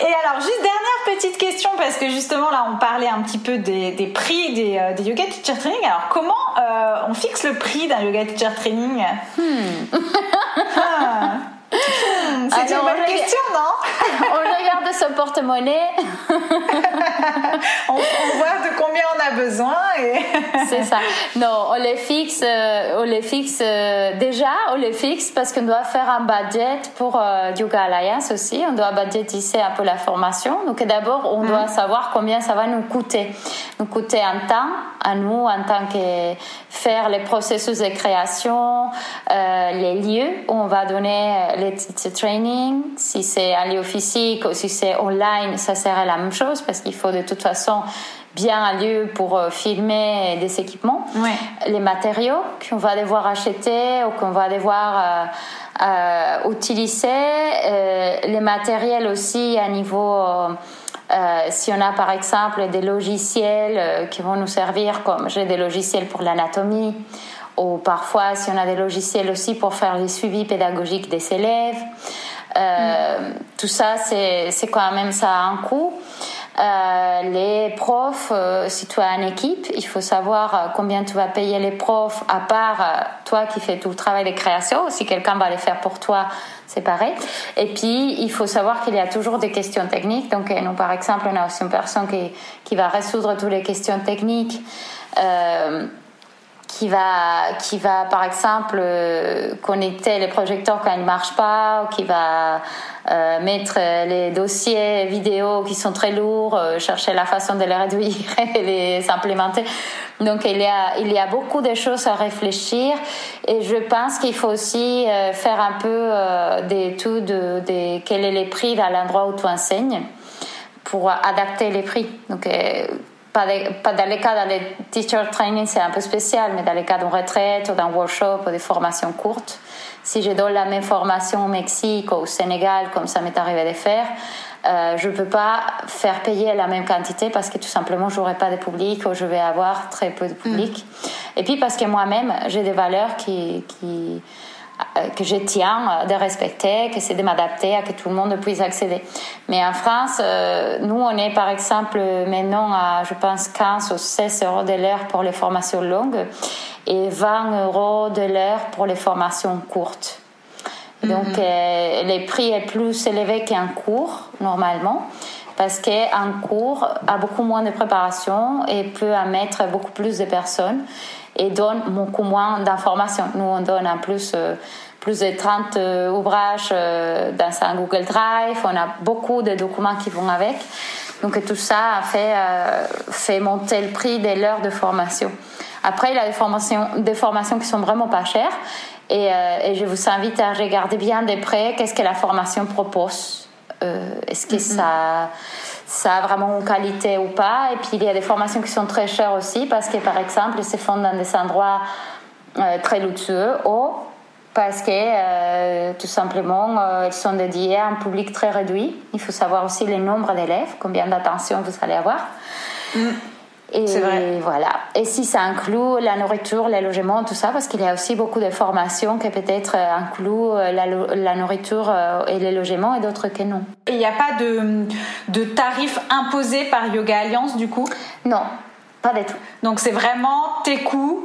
Et alors, juste dernière petite question, parce que justement là, on parlait un petit peu des, des prix des, euh, des, yoga teacher training. Alors, comment on fixe le prix d'un yoga teacher training? Hmm. ah. C'est une bonne question, non On regarde son porte-monnaie. on, voit de combien on a besoin. Et... c'est ça. Non, on les fixe, euh, on les fixe euh, déjà, on les fixe parce qu'on doit faire un budget pour euh, Yoga Alliance aussi. On doit budgetiser un peu la formation. Donc d'abord, on doit mhm. savoir combien ça va nous coûter. Nous coûter en temps, à nous, en tant que faire les processus de création, les lieux où on va donner les trainings. Si c'est un lieu physique ou si c'est online, ça serait la même chose parce qu'il faut de toute façon bien un lieu pour euh, filmer des équipements, les matériaux qu'on va devoir acheter ou qu'on va devoir euh, euh, utiliser, les matériels aussi à niveau si on a par exemple des logiciels qui vont nous servir, comme j'ai des logiciels pour l'anatomie, ou parfois si on a des logiciels aussi pour faire les suivis pédagogiques des élèves, mm. tout ça c'est quand même ça a un coût. Euh, les profs, euh, si tu as une équipe, il faut savoir euh, combien tu vas payer les profs, à part toi qui fais tout le travail de création. Si quelqu'un va les faire pour toi, c'est pareil. Et puis, il faut savoir qu'il y a toujours des questions techniques. Donc, nous, par exemple, on a aussi une personne qui, qui va résoudre toutes les questions techniques. Qui va, qui va par exemple connecter les projecteurs quand ils ne marchent pas, ou qui va euh, mettre euh, les dossiers vidéo qui sont très lourds, euh, chercher la façon de les réduire et les implémenter. Donc il y a il y a beaucoup de choses à réfléchir et je pense qu'il faut aussi faire un peu d'études de, quel est les prix à l'endroit où tu enseignes pour adapter les prix. Donc pas, pas, dans les cas dans les teacher training c'est un peu spécial, mais dans les cas d'une retraite ou d'un workshop ou des formations courtes, si je donne la même formation au Mexique ou au Sénégal, comme ça m'est arrivé de faire, euh, je ne peux pas faire payer la même quantité parce que tout simplement, je n'aurai pas de public ou je vais avoir très peu de public. Mm. Et puis parce que moi-même, j'ai des valeurs qui, qui que je tiens de respecter, que c'est de m'adapter à que tout le monde puisse accéder. Mais en France, euh, nous, on est par exemple maintenant à, je pense, 15 ou 16 euros de l'heure pour les formations longues et 20 euros de l'heure pour les formations courtes. Donc, mhm. euh, les prix est plus élevé qu'un cours, normalement, parce qu'un cours a beaucoup moins de préparation et peut mettre beaucoup plus de personnes et donne beaucoup moins d'informations. Nous, on donne en plus euh, plus de 30 euh, ouvrages dans un Google Drive, on a beaucoup de documents qui vont avec. Donc, tout ça a fait, fait monter le prix de l'heure de formation. Après, il y a des formations, des formations qui sont vraiment pas chères. Et, euh, je vous invite à regarder bien de près qu'est-ce que la formation propose. Euh, est-ce que mm-hmm. ça, ça a vraiment une qualité ou pas Et puis, il y a des formations qui sont très chères aussi parce que, par exemple, elles se font dans des endroits euh, très luxueux ou parce que tout simplement elles sont dédiées à un public très réduit. Il faut savoir aussi le nombre d'élèves, combien d'attention vous allez avoir. Mm. Et vrai. voilà. Et si ça inclut la nourriture, les logements, tout ça, parce qu'il y a aussi beaucoup de formations qui peut-être incluent euh, la, la nourriture euh, et les logements et d'autres que non. Et il n'y a pas de, de tarifs imposés par Yoga Alliance du coup? Non, pas du tout. Donc c'est vraiment tes coûts.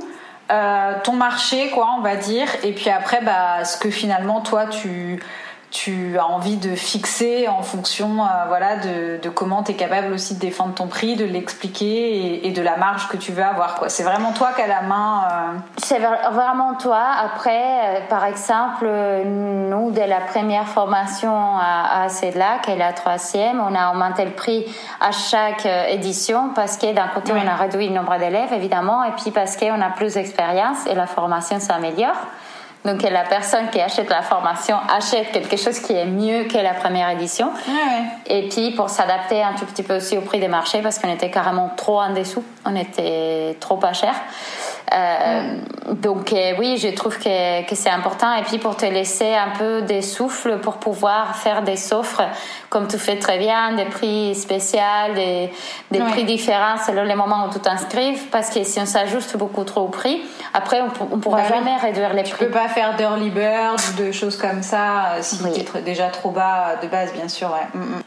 Euh, ton marché, quoi, on va dire, et puis après, bah, ce que finalement toi tu tu as envie de fixer en fonction euh, voilà de, de comment tu es capable aussi de défendre ton prix, de l'expliquer et, de la marge que tu veux avoir. C'est vraiment toi qui as la main. Euh. C'est vraiment toi. Après, euh, par exemple, nous dès la première formation à, à CEDLA, qui est la troisième, on a augmenté le prix à chaque édition parce que d'un côté on a réduit le nombre d'élèves évidemment et puis parce qu'on a plus d'expérience et la formation s'améliore. Donc la personne qui achète la formation achète quelque chose qui est mieux que la première édition. Et puis pour s'adapter un tout petit peu aussi au prix des marchés parce qu'on était carrément trop en dessous, on était trop pas cher. Euh, donc euh, oui, je trouve que, que c'est important. Et puis pour te laisser un peu des souffles pour pouvoir faire des offres, comme tu fais très bien, des prix spéciaux, des, des prix différents selon les moments où tu t'inscrives. Parce que si on s'ajuste beaucoup trop au prix, après on, ne pourra bah jamais réduire les prix. Tu peux pas faire d'early bird ou de choses comme ça euh, si tu es déjà trop bas de base, bien sûr. Ouais. Mm, mm.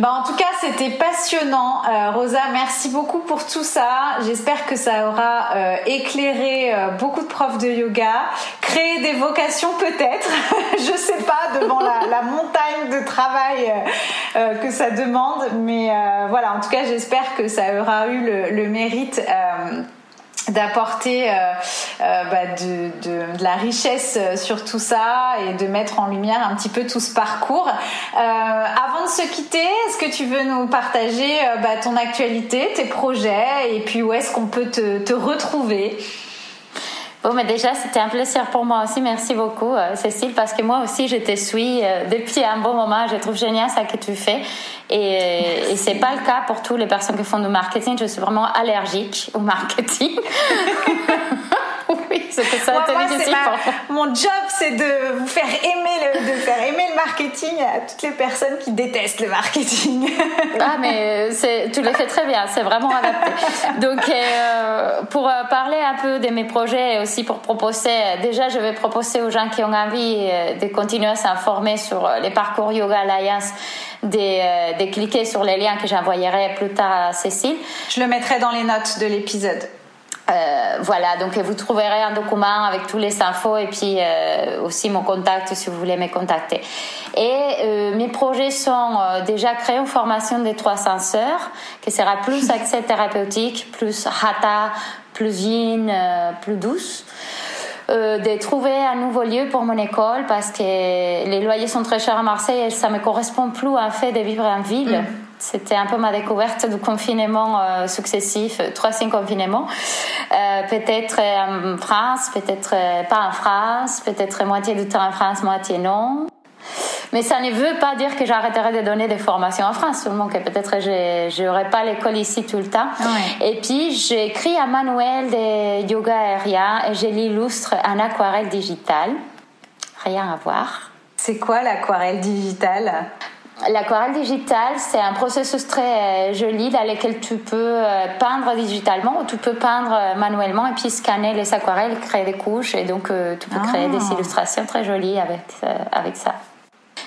Bah, en tout cas, c'était passionnant. Euh, Rosa, merci beaucoup pour tout ça. J'espère que ça aura euh, éclairé euh, beaucoup de profs de yoga, créé des vocations peut-être, je sais pas, devant la, montagne de travail que ça demande. Mais voilà, en tout cas, j'espère que ça aura eu le, mérite d'apporter euh, euh, bah, de, de, la richesse sur tout ça et de mettre en lumière un petit peu tout ce parcours. Euh, avant de se quitter, est-ce que tu veux nous partager bah, ton actualité, tes projets et puis où est-ce qu'on peut te, te retrouver? Bon, mais déjà, c'était un plaisir pour moi aussi. Merci beaucoup, euh, Cécile, parce que moi aussi, je te suis euh, depuis un bon moment. Je trouve génial ça que tu fais. Et, et c'est pas le cas pour toutes les personnes qui font du marketing. Je suis vraiment allergique au marketing. oui, c'était ça Mon job, c'est de vous faire aimer le, de faire aimer le marketing à toutes les personnes qui détestent le marketing. ah, mais c'est, tu le fais très bien. C'est vraiment adapté. Donc, euh, pour euh, parler un peu de mes projets et aussi pour proposer, déjà, je vais proposer aux gens qui ont envie euh, de continuer à s'informer sur les parcours Yoga Alliance de, de, cliquer sur les liens que j'envoyerai plus tard à Cécile. Je le mettrai dans les notes de l'épisode. Euh, voilà, donc vous trouverez un document avec tous les infos et puis euh, aussi mon contact si vous voulez me contacter. Et euh, mes projets sont déjà créer une formation des trois senseurs qui sera plus accès thérapeutique, plus hatha, plus yin, plus douce. de trouver un nouveau lieu pour mon école parce que les loyers sont très chers à Marseille et ça me correspond plus en fait de vivre en ville. Mm. C'était un peu ma découverte du confinement euh, successif, euh, troisième confinement. Euh, peut-être en France, peut-être pas en France, peut-être moitié du temps en France, moitié non. Mais ça ne veut pas dire que j'arrêterai de donner des formations en France, seulement que peut-être je n'aurai pas l'école ici tout le temps. Et puis, j'ai écrit un manuel de yoga aérien et je l'illustre en aquarelle digitale. Rien à voir. C'est quoi l'aquarelle digitale? L'aquarelle digitale, c'est un processus très euh, joli dans lequel tu peux euh, peindre digitalement ou tu peux peindre euh, manuellement et puis scanner les aquarelles, créer des couches et donc tu peux créer des ah. illustrations très jolies avec, avec ça.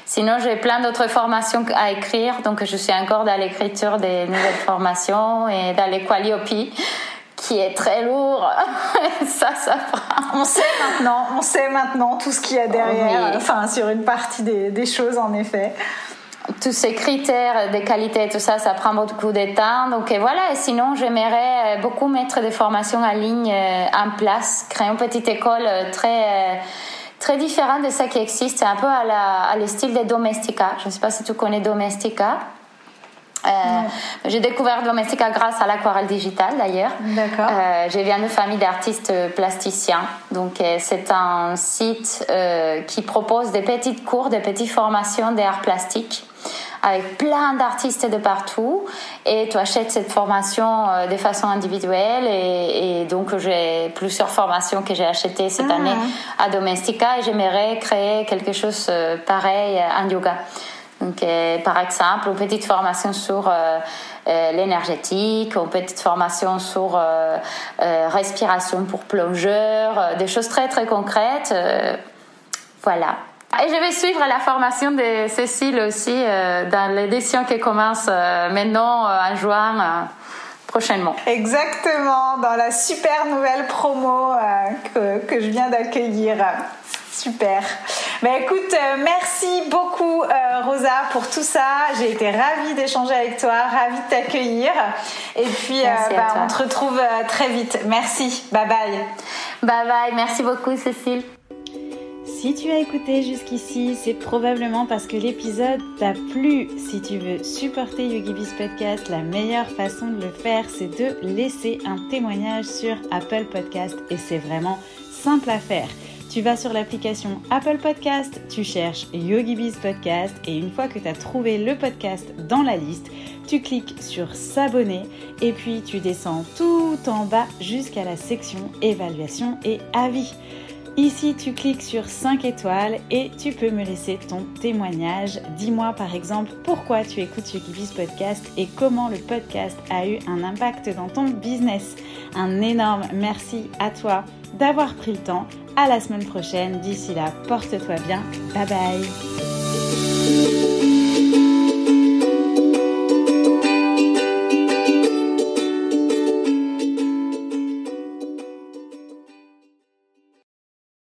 Sinon, j'ai plein d'autres formations à écrire, donc je suis encore dans l'écriture des nouvelles formations et dans l'équaliopie qui est très lourd. ça, ça prend. On sait maintenant, on sait maintenant tout ce qu'il y a derrière, enfin sur une partie des, des choses en effet tous ces critères de qualité, tout ça, ça prend beaucoup de temps. Donc voilà, et sinon, j'aimerais euh, beaucoup mettre des formations en ligne euh, en place, créer une petite école euh, très très différente de ce qui existe. C'est un peu à, la, à le style de Domestika. Je ne sais pas si tu connais Domestika. Euh, j'ai découvert Domestika grâce à l'aquarelle digitale d'ailleurs. D'accord. Euh, je viens de famille d'artistes plasticiens. Donc euh, c'est un site qui propose des petites cours, des petites formations d'art plastique avec plein d'artistes de partout et tu achètes cette formation euh, de façon individuelle et, et donc j'ai plusieurs formations que j'ai achetées cette ah. année à Domestika et j'aimerais créer quelque chose pareil en yoga. Donc, euh, par exemple, une petite formation sur euh, euh, l'énergétique, une petite formation sur respiration pour plongeurs, des choses très très concrètes. voilà. Et je vais suivre la formation de Cécile aussi dans l'édition qui commence maintenant en juin prochainement. Exactement, dans la super nouvelle promo que, que je viens d'accueillir. Super. Ben écoute, euh, merci beaucoup euh, Rosa pour tout ça. J'ai été ravie d'échanger avec toi, ravie de t'accueillir. Et puis, euh, bah, on te retrouve très vite. Merci. Bye bye. Bye bye. Merci beaucoup Cécile. Si tu as écouté jusqu'ici, c'est probablement parce que l'épisode t'a plu. Si tu veux supporter YogiBiz Podcast, la meilleure façon de le faire, c'est de laisser un témoignage sur Apple Podcast et c'est vraiment simple à faire. Tu vas sur l'application Apple Podcast, tu cherches YogiBiz Podcast et une fois que tu as trouvé le podcast dans la liste, tu cliques sur s'abonner et puis tu descends tout en bas jusqu'à la section évaluation et avis. Ici, tu cliques sur 5 étoiles et tu peux me laisser ton témoignage. Dis-moi par exemple pourquoi tu écoutes YogiBiz Podcast et comment le podcast a eu un impact dans ton business. Un énorme merci à toi d'avoir pris le temps. À la semaine prochaine. D'ici là, porte-toi bien. Bye bye.